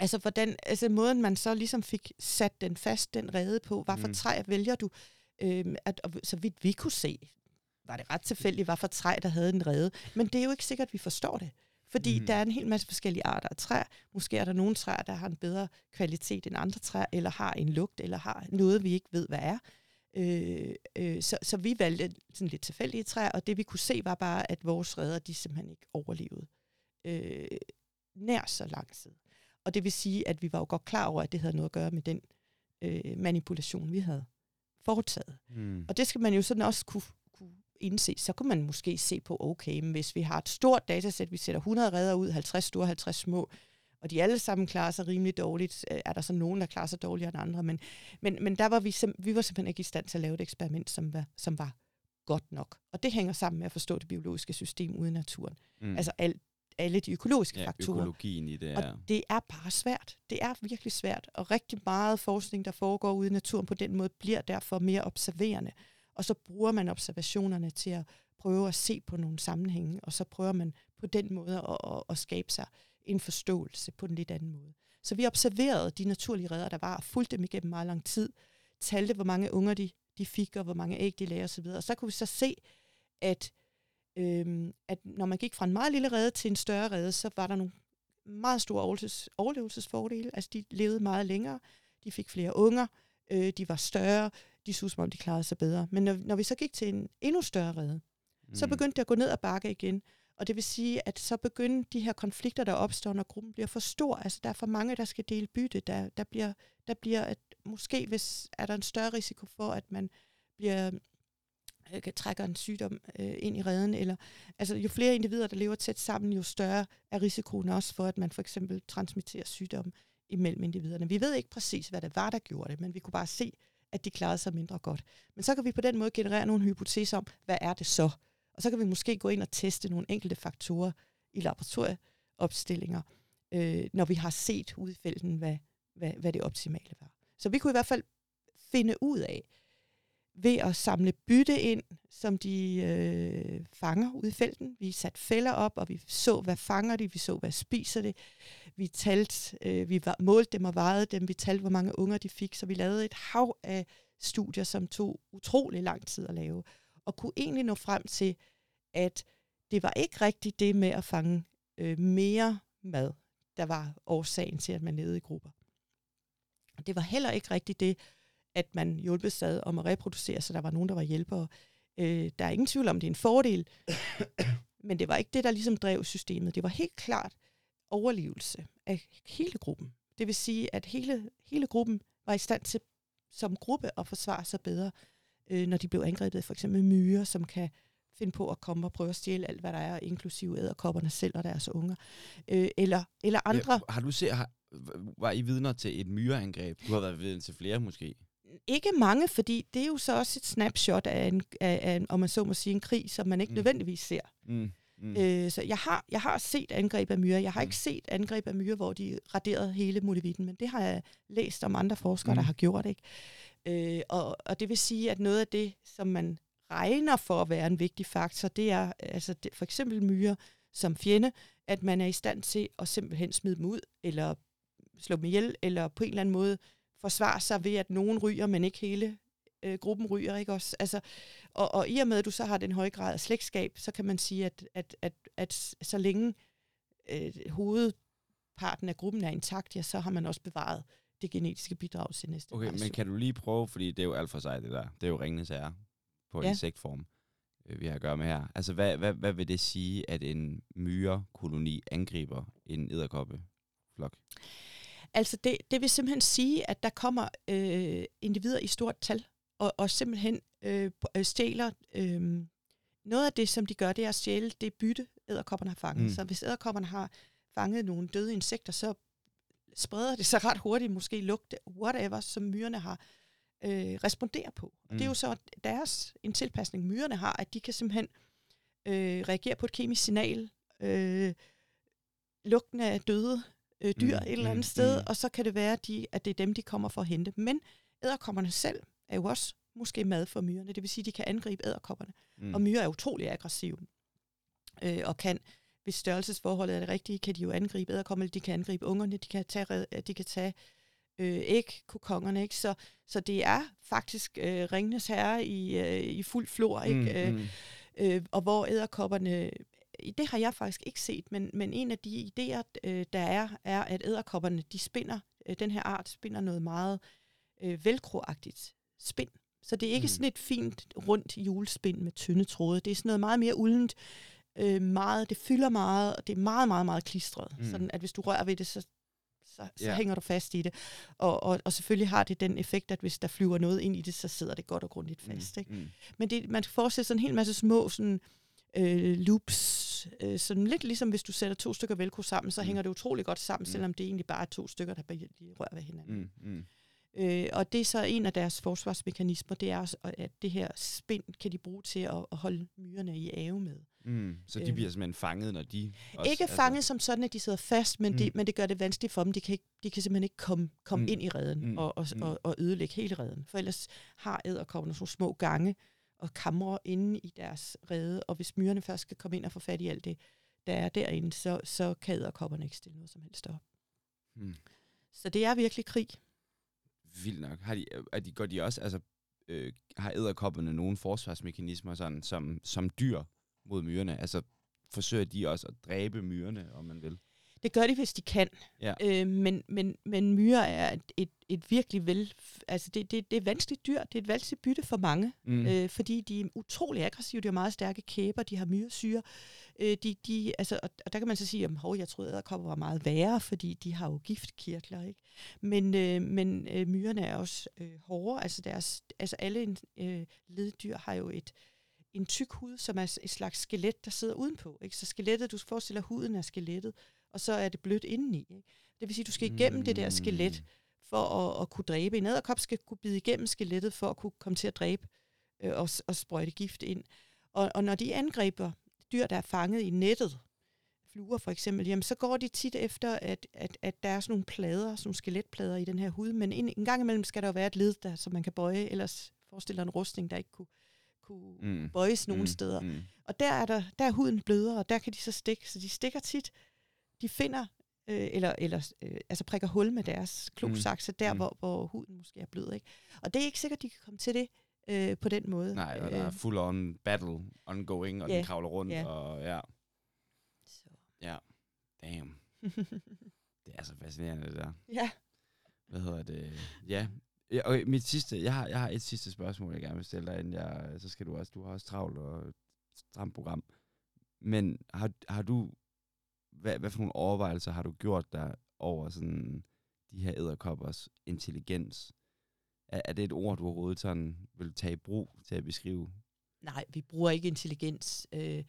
Altså, hvordan, altså måden, man så ligesom fik sat den fast, den rede på, hvad for Mm. træ vælger du? Øhm, at, og så vidt vi kunne se, var det ret tilfældigt, hvad for træ, der havde en rede. Men det er jo ikke sikkert, at vi forstår det. Fordi mm. der er en hel masse forskellige arter af træer. Måske er der nogle træer, der har en bedre kvalitet end andre træer, eller har en lugt, eller har noget, vi ikke ved, hvad er. Øh, øh, så, så vi valgte sådan lidt tilfældige træer, og det vi kunne se var bare, at vores reder, de simpelthen ikke overlevede øh, nær så lang tid. Og det vil sige, at vi var jo godt klar over, at det havde noget at gøre med den øh, manipulation, vi havde foretaget. Mm. Og det skal man jo sådan også kunne indse. Så kunne man måske se på, okay, men hvis vi har et stort datasæt, vi sætter 100 redder ud, 50 store, 50 små, og de alle sammen klarer sig rimelig dårligt, øh, er der så nogen, der klarer sig dårligere end andre. Men, men, men der var vi, sim- vi var simpelthen ikke i stand til at lave et eksperiment, som var, som var godt nok. Og det hænger sammen med at forstå det biologiske system ude i naturen. Mm. Altså al, alle de økologiske ja, faktorer. økologien i det Og her. det er bare svært. Det er virkelig svært. Og rigtig meget forskning, der foregår ude i naturen på den måde, bliver derfor mere observerende. Og så bruger man observationerne til at prøve at se på nogle sammenhænge, og så prøver man på den måde at, at, at skabe sig en forståelse på en lidt anden måde. Så vi observerede de naturlige redder, der var, og fulgte dem igennem meget lang tid, talte, hvor mange unger de, de fik, og hvor mange æg de lagde osv. Og så kunne vi så se, at øhm, at når man gik fra en meget lille rede til en større rede, så var der nogle meget store overlevelses, overlevelsesfordele. Altså de levede meget længere, de fik flere unger, øh, de var større, de så som om de klarede sig bedre. Men når, når vi så gik til en endnu større rede, mm. så begyndte det at gå ned og bakke igen. Og det vil sige, at så begyndte de her konflikter, der opstår, når gruppen bliver for stor. Altså der er for mange, der skal dele bytte. Der, der bliver, der bliver at måske hvis, er der en større risiko for, at man bliver øh, trækker en sygdom øh, ind i redden. Eller, altså, jo flere individer, der lever tæt sammen, jo større er risikoen også for, at man for eksempel transmitterer sygdom imellem individerne. Vi ved ikke præcis, hvad det var, der gjorde det, men vi kunne bare se, at de klarede sig mindre godt. Men så kan vi på den måde generere nogle hypoteser om, hvad er det så? Og så kan vi måske gå ind og teste nogle enkelte faktorer i laboratorieopstillinger, øh, når vi har set ud i felten, hvad, hvad, hvad det optimale var. Så vi kunne i hvert fald finde ud af, ved at samle bytte ind, som de øh, fanger ude i felten. Vi satte fælder op, og vi så, hvad fanger de, vi så, hvad spiser det. Vi talt, øh, vi målte dem og vejede dem, vi talte, hvor mange unger de fik, så vi lavede et hav af studier, som tog utrolig lang tid at lave, og kunne egentlig nå frem til, at det var ikke rigtigt det med at fange øh, mere mad, der var årsagen til, at man levede i grupper. Det var heller ikke rigtigt det, at man hjulpede sig om at reproducere, så der var nogen, der var hjælpere. Øh, der er ingen tvivl om, det er en fordel, men det var ikke det, der ligesom drev systemet. Det var helt klart overlevelse af hele gruppen. Det vil sige, at hele, hele gruppen var i stand til som gruppe at forsvare sig bedre, øh, når de blev angrebet for eksempel myrer, som kan finde på at komme og prøve at stjæle alt, hvad der er, inklusive æderkopperne selv og deres unger. Øh, eller, eller andre. Ja, har du set, har, var I vidner til et myreangreb? Du har været vidne til flere måske. Ikke mange, fordi det er jo så også et snapshot af, en, af, af om man så må sige, en krig, som man ikke mm. nødvendigvis ser. Mm. Mm. Øh, så jeg har, jeg har set angreb af myrer. Jeg har mm. ikke set angreb af myrer, hvor de raderede hele molevitten, men det har jeg læst om andre forskere, mm. der har gjort. ikke. Øh, og, og det vil sige, at noget af det, som man regner for at være en vigtig faktor, det er altså det, for eksempel myrer som fjende, at man er i stand til at simpelthen smide dem ud, eller slå dem ihjel, eller på en eller anden måde forsvare sig ved, at nogen ryger, men ikke hele øh, gruppen ryger. Ikke også? Altså, og, og i og med, at du så har den høje grad af slægtskab, så kan man sige, at, at, at, at så længe øh, hovedparten af gruppen er intakt, ja, så har man også bevaret det genetiske bidrag til næste Okay, men kan du lige prøve, fordi det er jo alt for sig det der, det er jo ringende sager på ja. insektform, øh, vi har at gøre med her. Altså, hvad, hvad, hvad vil det sige, at en myrekoloni angriber en æderkoppeflok? Altså, det, det vil simpelthen sige, at der kommer øh, individer i stort tal, og, og simpelthen øh, øh, stjæler... Øh, noget af det, som de gør, det er at stjæle det bytte, æderkopperne har fanget. Mm. Så hvis æderkopperne har fanget nogle døde insekter, så spreder det sig ret hurtigt, måske lugte, whatever, som myrerne har øh, respondere på. Og mm. det er jo mm. så deres, en tilpasning, myrerne har, at de kan simpelthen øh, reagere på et kemisk signal, øh, lugten af døde øh, dyr mm. et eller andet mm. sted, mm. og så kan det være, de, at det er dem, de kommer for at hente. Men æderkopperne selv er jo også måske mad for myrerne, det vil sige, at de kan angribe æderkopperne. Mm. Og myrer er utrolig aggressive, øh, og kan, hvis størrelsesforholdet er det rigtige, kan de jo angribe æderkopperne, de kan angribe ungerne, de kan tage, de kan tage øh, ægkokongerne, ikke? Så, så det er faktisk øh, Ringnes Herre i, øh, i fuld flor, ikke? Mm, mm. Øh, og hvor æderkopperne, det har jeg faktisk ikke set, men, men en af de idéer, øh, der er, er, at æderkopperne, de spinder, øh, den her art spinder noget meget øh, velcroagtigt spind. Så det er ikke mm. sådan et fint, rundt julespind med tynde tråde. Det er sådan noget meget mere uldent, øh, meget, det fylder meget, og det er meget, meget, meget klistret. Mm. Sådan at hvis du rører ved det, så så, så hænger du fast i det. Og, og, og selvfølgelig har det den effekt, at hvis der flyver noget ind i det, så sidder det godt og grundigt fast. Mm, ikke? Mm. Men det, man kan forestille sig en hel masse små sådan, øh, loops, øh, sådan lidt ligesom hvis du sætter to stykker velcro sammen, så mm. hænger det utrolig godt sammen, mm. selvom det egentlig bare er to stykker, der rører ved hinanden. Mm, mm. Øh, og det er så en af deres forsvarsmekanismer, det er, at det her spind kan de bruge til at, at holde myrerne i ave med. Mm, så de øh, bliver simpelthen fanget, når de... Også, ikke altså... fanget som sådan, at de sidder fast, men, mm. det, men det gør det vanskeligt for dem. De kan, ikke, de kan simpelthen ikke komme, komme mm. ind i redden mm. og, og, mm. og, og ødelægge hele redden. For ellers har æderkopperne sådan små gange og kamre inde i deres rede, og hvis myrerne først skal komme ind og få fat i alt det, der er derinde, så, så kan æderkopperne ikke stille noget som helst op. Mm. Så det er virkelig krig. Vildt nok. Har de, er de, går de også, altså, øh, har æderkopperne nogle forsvarsmekanismer sådan, som, som dyr, mod myrerne? Altså, forsøger de også at dræbe myrerne, om man vil? Det gør de, hvis de kan. Ja. Øh, men, men, men myrer er et, et, et virkelig vel... Altså, det, det, det er et vanskeligt dyr. Det er et vanskeligt bytte for mange. Mm. Øh, fordi de er utrolig aggressive. De har meget stærke kæber. De har myresyre. Øh, de, de, altså, og, og der kan man så sige, at hov, jeg troede, at æderkopper var meget værre, fordi de har jo giftkirtler. Ikke? Men, øh, men øh, myrerne er også øh, hårde. Altså, deres, altså alle øh, leddyr har jo et en tyk hud, som er et slags skelet, der sidder udenpå. Ikke? Så skelettet, du forestiller huden er skelettet, og så er det blødt indeni. Ikke? Det vil sige, at du skal igennem mm. det der skelet, for at, at kunne dræbe. En æderkop skal kunne bide igennem skelettet, for at kunne komme til at dræbe øh, og, og sprøjte gift ind. Og, og når de angriber dyr, der er fanget i nettet, fluer for eksempel, jamen, så går de tit efter, at, at, at der er sådan nogle plader, sådan nogle skeletplader i den her hud, men en, en gang imellem skal der jo være et led, der, som man kan bøje, ellers forestiller en rustning, der ikke kunne, kunne mm. bøjes nogen mm. steder. Mm. Og der er, der, der er huden blødere, og der kan de så stikke, så de stikker tit de finder, øh, eller, eller øh, altså prikker hul med deres klosakse, mm. der mm. Hvor, hvor huden måske er blød. Ikke? Og det er ikke sikkert, de kan komme til det øh, på den måde. Nej, og der er øh. full on battle ongoing, og yeah. den kravler rundt, yeah. og ja. Så. Ja, damn. det er så fascinerende, det der. Ja. Hvad hedder det? Ja, Okay, mit sidste, jeg har, jeg har et sidste spørgsmål, jeg gerne vil stille dig, inden jeg, så skal du også, du har også travlt og stramt program. Men har, har du hvad, hvad for nogle overvejelser har du gjort der over sådan de her æderkoppers intelligens? Er, er det et ord, du overhovedet sådan vil tage i brug til at beskrive? Nej, vi bruger ikke intelligens. Øh,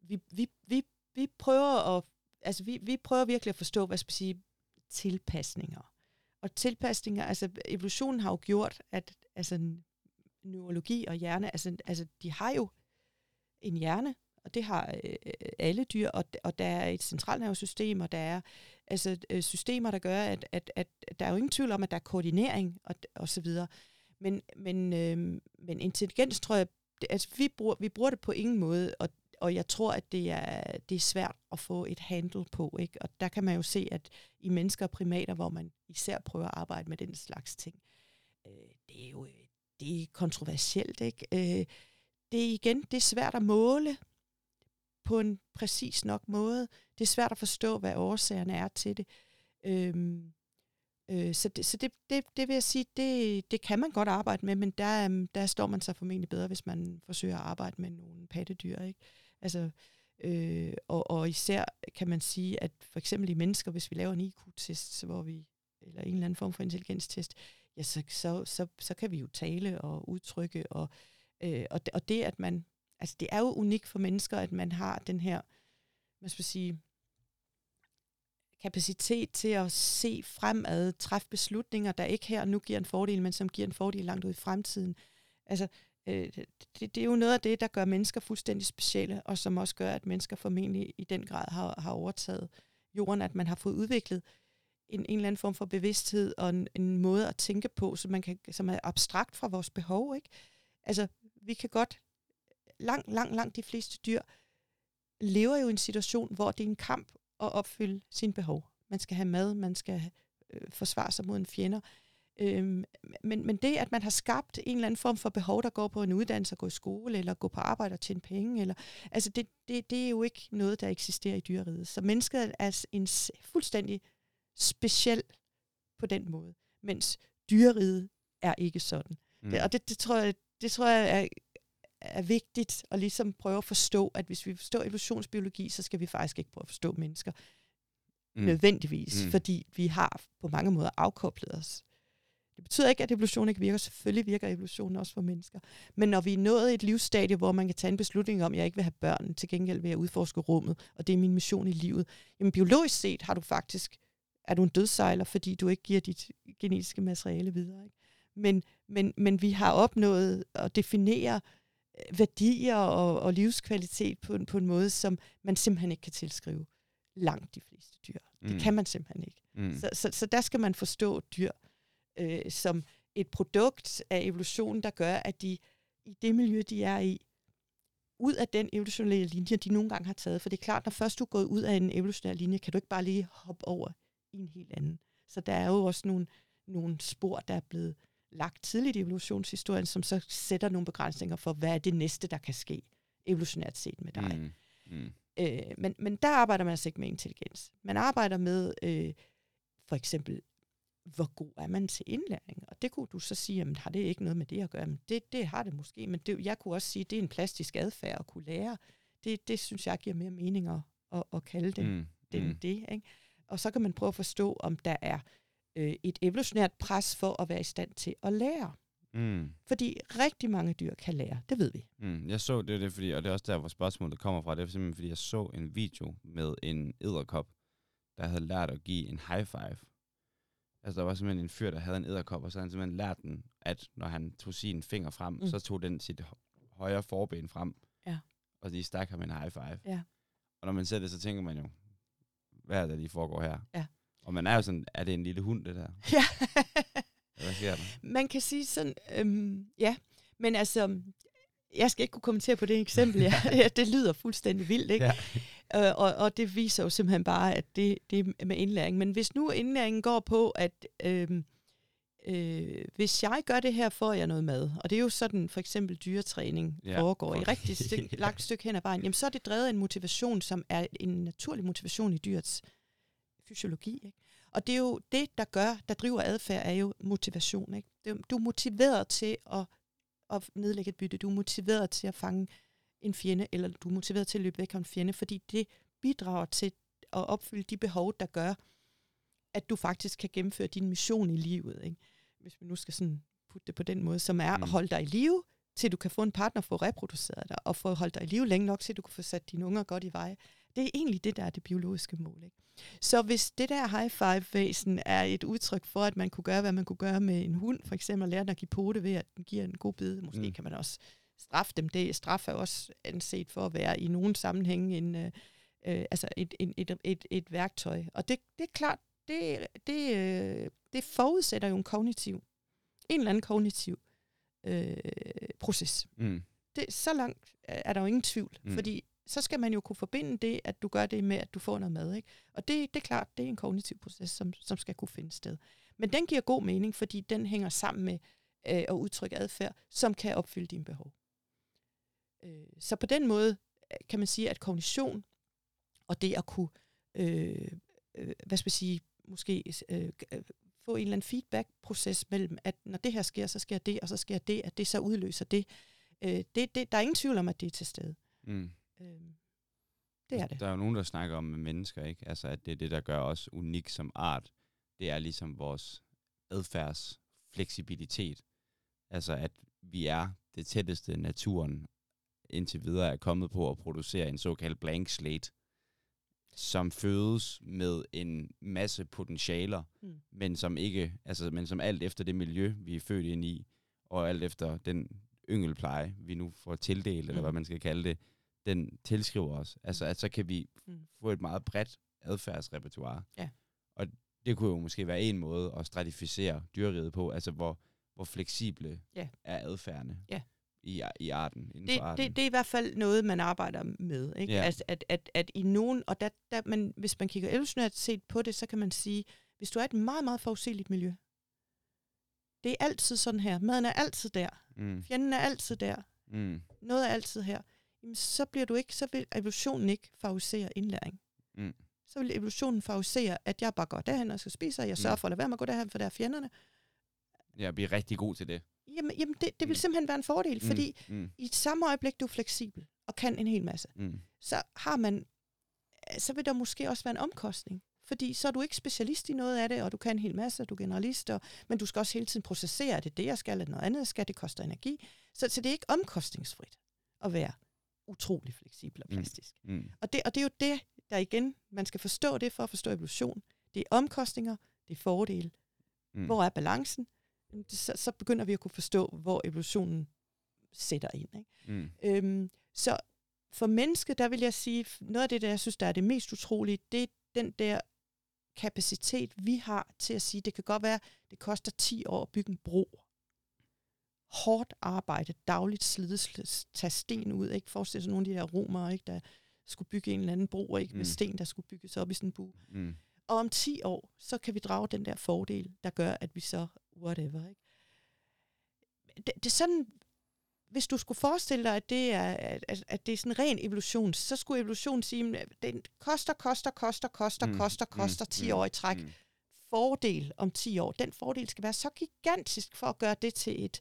vi, vi, vi, vi prøver at altså vi, vi prøver virkelig at forstå, hvad skal sige, tilpasninger. Og tilpasninger, altså evolutionen har jo gjort, at altså, neurologi og hjerne, altså, altså de har jo en hjerne, og det har øh, alle dyr, og, og der er et centralnervesystem, og der er altså, øh, systemer, der gør, at, at, at der er jo ingen tvivl om, at der er koordinering og, og så videre. Men, men, øh, men intelligens, tror jeg, det, altså, vi, bruger, vi bruger det på ingen måde, og, og jeg tror, at det er, det er svært at få et handle på. Ikke? Og der kan man jo se, at i mennesker og primater, hvor man især prøver at arbejde med den slags ting, øh, det er jo øh, det er kontroversielt. Ikke? Øh, det er igen, det er svært at måle på en præcis nok måde. Det er svært at forstå, hvad årsagerne er til det. Øhm, øh, så det, så det, det, det vil jeg sige, det, det kan man godt arbejde med, men der, øhm, der står man sig formentlig bedre, hvis man forsøger at arbejde med nogle pattedyr. Ikke? Altså, øh, og, og især kan man sige, at for eksempel i mennesker, hvis vi laver en IQ-test, hvor vi, eller en eller anden form for intelligenstest, ja, så, så, så, så kan vi jo tale og udtrykke, og, øh, og, det, og det, at man altså det er jo unikt for mennesker, at man har den her, man skal sige, kapacitet til at se fremad, træffe beslutninger, der ikke her nu giver en fordel, men som giver en fordel langt ud i fremtiden. Altså, øh, det, det er jo noget af det, der gør mennesker fuldstændig specielle, og som også gør, at mennesker formentlig i den grad har, har overtaget jorden, at man har fået udviklet en, en eller anden form for bevidsthed og en, en måde at tænke på, som, man kan, som er abstrakt fra vores behov. Ikke? Altså, vi kan godt langt, langt, langt de fleste dyr lever jo i en situation, hvor det er en kamp at opfylde sine behov. Man skal have mad, man skal øh, forsvare sig mod en fjender. Øhm, men, men det, at man har skabt en eller anden form for behov, der går på en uddannelse, at gå i skole, eller gå på arbejde og tjene penge, eller, altså det, det, det er jo ikke noget, der eksisterer i dyreriget. Så mennesket er en fuldstændig speciel på den måde, mens dyreriget er ikke sådan. Mm. Det, og det, det, tror jeg, det tror jeg er er vigtigt at ligesom prøve at forstå, at hvis vi forstår evolutionsbiologi, så skal vi faktisk ikke prøve at forstå mennesker mm. nødvendigvis, mm. fordi vi har på mange måder afkoblet os. Det betyder ikke, at evolution ikke virker. Selvfølgelig virker evolutionen også for mennesker. Men når vi er nået et livsstadie, hvor man kan tage en beslutning om, at jeg ikke vil have børn, til gengæld vil jeg udforske rummet, og det er min mission i livet. Jamen biologisk set har du faktisk, er du en dødsejler, fordi du ikke giver dit genetiske materiale videre. Ikke? Men, men, men vi har opnået at definere værdier og, og livskvalitet på, på en måde, som man simpelthen ikke kan tilskrive langt de fleste dyr. Mm. Det kan man simpelthen ikke. Mm. Så, så, så der skal man forstå dyr øh, som et produkt af evolution, der gør, at de i det miljø, de er i, ud af den evolutionære linje, de nogle gange har taget. For det er klart, når først du er gået ud af en evolutionær linje, kan du ikke bare lige hoppe over i en helt anden. Så der er jo også nogle, nogle spor, der er blevet lagt tidligt i evolutionshistorien, som så sætter nogle begrænsninger for, hvad er det næste, der kan ske. evolutionært set med dig. Mm. Mm. Øh, men, men der arbejder man altså ikke med intelligens. Man arbejder med øh, for eksempel, hvor god er man til indlæring? Og det kunne du så sige, jamen har det ikke noget med det at gøre? Men det, det har det måske, men det, jeg kunne også sige, det er en plastisk adfærd at kunne lære. Det, det synes jeg giver mere mening at, at, at kalde det, Mm. den Mm. det. Ikke? Og så kan man prøve at forstå, om der er øh, et evolutionært pres for at være i stand til at lære. Mm. Fordi rigtig mange dyr kan lære, det ved vi. Mm. Jeg så, det det, fordi, og det er også der, hvor spørgsmålet kommer fra. Det er simpelthen, fordi jeg så en video med en edderkop, der havde lært at give en high five. Altså, der var simpelthen en fyr, der havde en edderkop, og så havde han simpelthen lært den, at når han tog sin finger frem, Mm. så tog den sit hø- højre forben frem. Ja. Og de stak ham en high five. Ja. Og når man ser det, så tænker man jo, hvad er det, der lige foregår her? Ja. Og man er jo sådan, er det en lille hund, det der? Ja. Hvad sker der? Man kan sige sådan, øhm, ja, men altså, jeg skal ikke kunne kommentere på det eksempel. Ja, ja, det lyder fuldstændig vildt, ikke? Ja. Øh, og, og det viser jo simpelthen bare, at det, det er med indlæring. Men hvis nu indlæringen går på, at øhm, øh, hvis jeg gør det her, får jeg noget mad. Og det er jo sådan, for eksempel dyretræning Ja, foregår i rigtig stykke, langt stykke hen ad vejen. Jamen, så er det drevet af en motivation, som er en naturlig motivation i dyrets fysiologi. Ikke? Og det er jo det, der gør, der driver adfærd, er jo motivation. Ikke? Du er motiveret til at, at nedlægge et bytte. Du er motiveret til at fange en fjende, eller du er motiveret til at løbe væk fra en fjende, fordi det bidrager til at opfylde de behov, der gør, at du faktisk kan gennemføre din mission i livet. Ikke? Hvis vi nu skal sådan putte det på den måde, som er Mm. at holde dig i live, til du kan få en partner, få reproduceret dig, og få holdt dig i live længe nok, til du kan få sat dine unger godt i veje. Det er egentlig det, der er det biologiske mål. Ikke? Så hvis det der high five-væsen er et udtryk for, at man kunne gøre, hvad man kunne gøre med en hund, for eksempel at lære den at give pote ved, at den giver en god bid, måske mm. Kan man også straffe dem. Det straf er også anset for at være i nogen sammenhæng en, øh, øh, altså et, et, et, et, et værktøj. Og det, det er klart, det, det, øh, det forudsætter jo en kognitiv, en eller anden kognitiv øh, proces. Mm. Det, så langt er er der jo ingen tvivl. Mm. fordi så skal man jo kunne forbinde det, at du gør det med, at du får noget mad. Ikke? Og det, det er klart, det er en kognitiv proces, som, som skal kunne finde sted. Men den giver god mening, fordi den hænger sammen med øh, at udtrykke adfærd, som kan opfylde dine behov. Øh, så på den måde øh, kan man sige, at kognition og det at kunne, øh, øh, hvad skal jeg sige, måske øh, øh, få en eller anden feedback-proces mellem, at når det her sker, så sker det, og så sker det, at det så udløser det. Øh, det, det der er ingen tvivl om, at det er til stede. Mm. Øh, det er det. Der er jo nogen, der snakker om med mennesker, ikke? Altså, at det er det, der gør os unik som art. Det er ligesom vores adfærdsfleksibilitet. Altså, at vi er det tætteste naturen indtil videre er kommet på at producere en såkaldt blank slate, som fødes med en masse potentialer, Mm. men som ikke, altså, men som alt efter det miljø, vi er født ind i, og alt efter den yngelpleje, vi nu får tildelt, eller Mm. hvad man skal kalde det, den tilskriver os. Altså, at så kan vi Mm. få et meget bredt adfærdsrepertoire. Ja. Og det kunne jo måske være en måde at stratificere dyreriget på, altså hvor, hvor fleksible Ja. er adfærdene Ja. i, i arten, inden det, for arten. det, det er i hvert fald noget, man arbejder med. Ikke? Ja. Altså, at, at, at i nogen, og der, der, men hvis man kigger evolutionært set på det, så kan man sige, hvis du er et meget, meget forudsigeligt miljø, det er altid sådan her. Maden er altid der. Mm. Fjenden er altid der. Mm. Noget er altid her. Jamen, så bliver du ikke, så vil evolutionen ikke favorisere indlæring. Mm. Så vil evolutionen favorisere, at jeg bare går derhen og skal spise, og jeg sørger Mm. for at lade være med at gå derhen, for der er fjenderne. Jeg bliver rigtig god til det. Jamen, jamen det, det vil Mm. simpelthen være en fordel, fordi Mm. i samme øjeblik, du er fleksibel og kan en hel masse, Mm. så har man, så vil der måske også være en omkostning. Fordi så er du ikke specialist i noget af det, og du kan en hel masse, og du er generalist, og, men du skal også hele tiden processere, er det det, jeg skal, eller noget andet, jeg skal, det koster energi. Så, så det er ikke omkostningsfrit at være utrolig fleksibel og Mm. plastisk. Mm. Og, det, og det er jo det, der igen, man skal forstå det for at forstå evolution. Det er omkostninger, det er fordele. Mm. Hvor er balancen? Så, så begynder vi at kunne forstå, hvor evolutionen sætter ind. Ikke? Mm. Øhm, så for mennesket, der vil jeg sige, noget af det, der jeg synes, der er det mest utrolige, det er den der kapacitet, vi har til at sige, det kan godt være, det koster 10 år at bygge en bro. Hårdt arbejde, dagligt slide, sl- tage sten ud. Ikke? Forestil sig nogle af de der romere, ikke? der skulle bygge en eller anden bro ikke? med Mm. sten, der skulle bygges op i sådan en bu. Mm. Og om 10 år, så kan vi drage den der fordel, der gør, at vi så whatever. Ikke? Det, det er sådan, hvis du skulle forestille dig, at det er, at, at det er sådan ren evolution, så skulle evolutionen sige, at den koster, koster, koster, koster, mm, koster, koster mm, 10 mm, år i træk. Mm. Fordel om 10 år. Den fordel skal være så gigantisk for at gøre det til et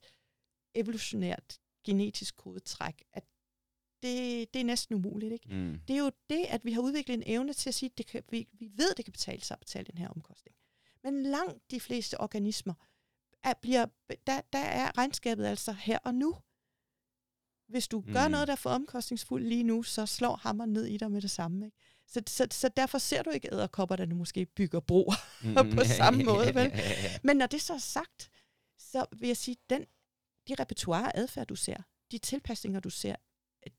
evolutionært genetisk kodetræk, at det, det er næsten umuligt. Ikke? Mm. Det er jo det, at vi har udviklet en evne til at sige, at det kan, vi, vi ved, at det kan betale sig at betale den her omkostning. Men langt de fleste organismer, er, bliver, der, der er regnskabet altså her og nu. Hvis du mm. gør noget, der er for omkostningsfuldt lige nu, så slår hammer ned i dig med det samme. Ikke? Så, så, så derfor ser du ikke æderkopper, der nu måske bygger broer mm. på samme måde. Vel? Men når det så er sagt, så vil jeg sige, den, de repertoire adfærd, du ser, de tilpasninger, du ser,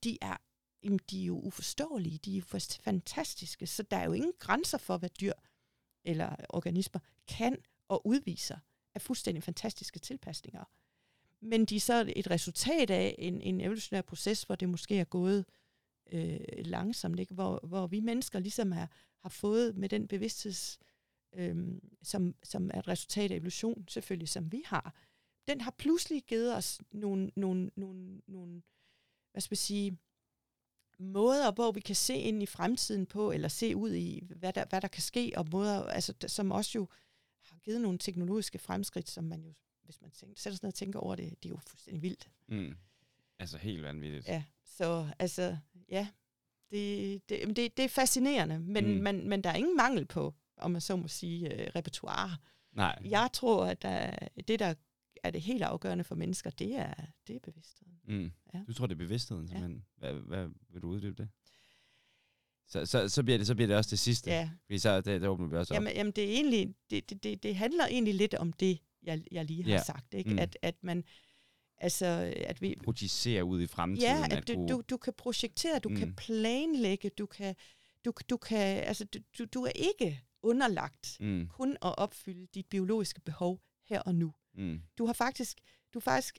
de er, jamen, de er jo uforståelige, de er jo fantastiske, så der er jo ingen grænser for, hvad dyr eller organismer kan og udviser af fuldstændig fantastiske tilpasninger. Men de er så et resultat af en, en evolutionær proces, hvor det måske er gået øh, langsomt, ikke? Hvor, hvor vi mennesker ligesom er, har fået med den bevidstheds, øh, som, som er et resultat af evolution, selvfølgelig, som vi har, den har pludselig givet os nogle, nogle, nogle, nogle hvad skal jeg sige, måder, hvor vi kan se ind i fremtiden på, eller se ud i, hvad der, hvad der kan ske, og måder, altså, som også jo har givet nogle teknologiske fremskridt, som man jo, hvis man tænker, sætter sig ned og tænker over det, det er jo fuldstændig vildt. Mm. Altså helt vanvittigt. Ja, så altså, ja, det, det, det, det er fascinerende, men, mm. men, men der er ingen mangel på, om man så må sige, uh, repertoire. Nej. Jeg tror, at der, det, der er det helt afgørende for mennesker, det er, det er bevidstheden. Mm. Ja. Du tror, det er bevidstheden, simpelthen. Ja. Hvad, hvad vil du uddybe det? Så, så, så, bliver det, så bliver det også det sidste. Ja. Fordi så det, det åbner vi også op. Jamen, jamen det, er egentlig, det, det, det, det handler egentlig lidt om det, jeg, jeg lige har ja. sagt. Ikke? Mm. At, at man, altså, at vi... Projicere ud i fremtiden. Ja, at, at du, du, du kan projektere, du mm. kan planlægge, du kan, du, du kan, altså, du, du, du er ikke underlagt mm. kun at opfylde dit biologiske behov her og nu. Mm. Du har faktisk, du faktisk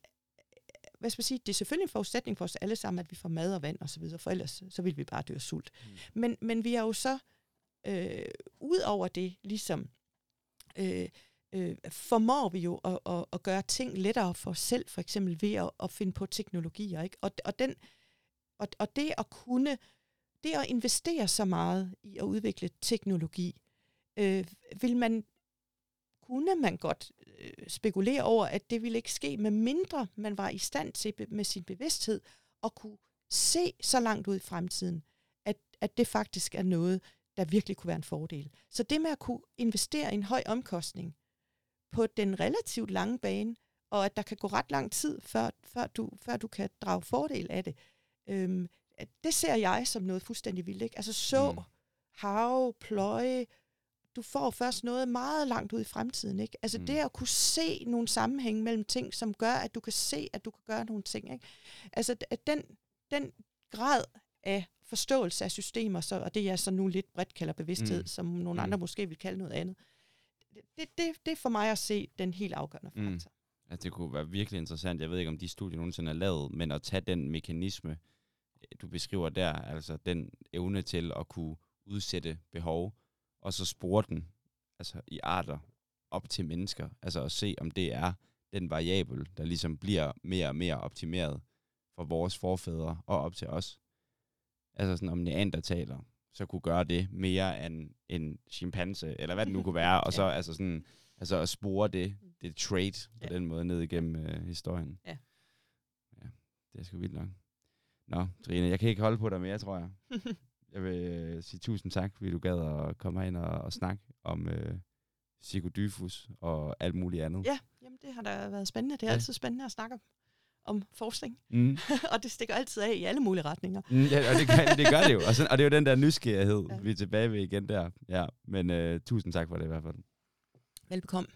hvad skal man sige, det er selvfølgelig en forudsætning for os alle sammen, at vi får mad og vand og så videre, for ellers så vil vi bare dø af sult. Mm. Men, men vi er jo så, øh, ud over det, ligesom, øh, øh, formår vi jo at, at, at gøre ting lettere for os selv, for eksempel ved at, at finde på teknologier. Ikke? Og, og, den, og, og det at kunne, det at investere så meget i at udvikle teknologi, øh, vil man kunne man godt øh, spekulere over, at det ville ikke ske, med mindre man var i stand til med sin bevidsthed at kunne se så langt ud i fremtiden, at, at det faktisk er noget, der virkelig kunne være en fordel. Så det med at kunne investere i en høj omkostning på den relativt lange bane, og at der kan gå ret lang tid, før, før, du, før du kan drage fordel af det, øhm, det ser jeg som noget fuldstændig vildt. Ikke? Altså så, mm. hav, pløje, du får først noget meget langt ud i fremtiden. Ikke? Altså mm. det at kunne se nogle sammenhæng mellem ting, som gør, at du kan se, at du kan gøre nogle ting. Ikke? Altså at den, den grad af forståelse af systemer, så, og det jeg så nu lidt bredt kalder bevidsthed, mm. som nogle mm. andre måske vil kalde noget andet, det, det, det er for mig at se den helt afgørende mm. faktor. Mm. Altså, det kunne være virkelig interessant. Jeg ved ikke, om de studier nogensinde er lavet, men at tage den mekanisme, du beskriver der, altså den evne til at kunne udsætte behov, og så spore den altså i arter op til mennesker. Altså at se, om det er den variabel, der ligesom bliver mere og mere optimeret for vores forfædre og op til os. Altså sådan, om neandertaler så kunne gøre det mere end en chimpanse, eller hvad det nu kunne være, og så ja. altså sådan, altså at spore det, det trait på ja. den måde ned igennem øh, historien. Ja. Ja, det er sgu vildt nok. Nå, Trine, jeg kan ikke holde på dig mere, tror jeg. Jeg vil sige tusind tak, fordi du gad at komme ind og, og snakke om øh, psykodyfus og alt muligt andet. Ja, jamen det har da været spændende. Det er ja. altid spændende at snakke om, om forskning. Mm. og det stikker altid af i alle mulige retninger. Mm, ja, og det, det gør det jo. Og, sådan, og det er jo den der nysgerrighed, ja. vi er tilbage ved igen der. Ja, men øh, tusind tak for det i hvert fald. Velbekomme.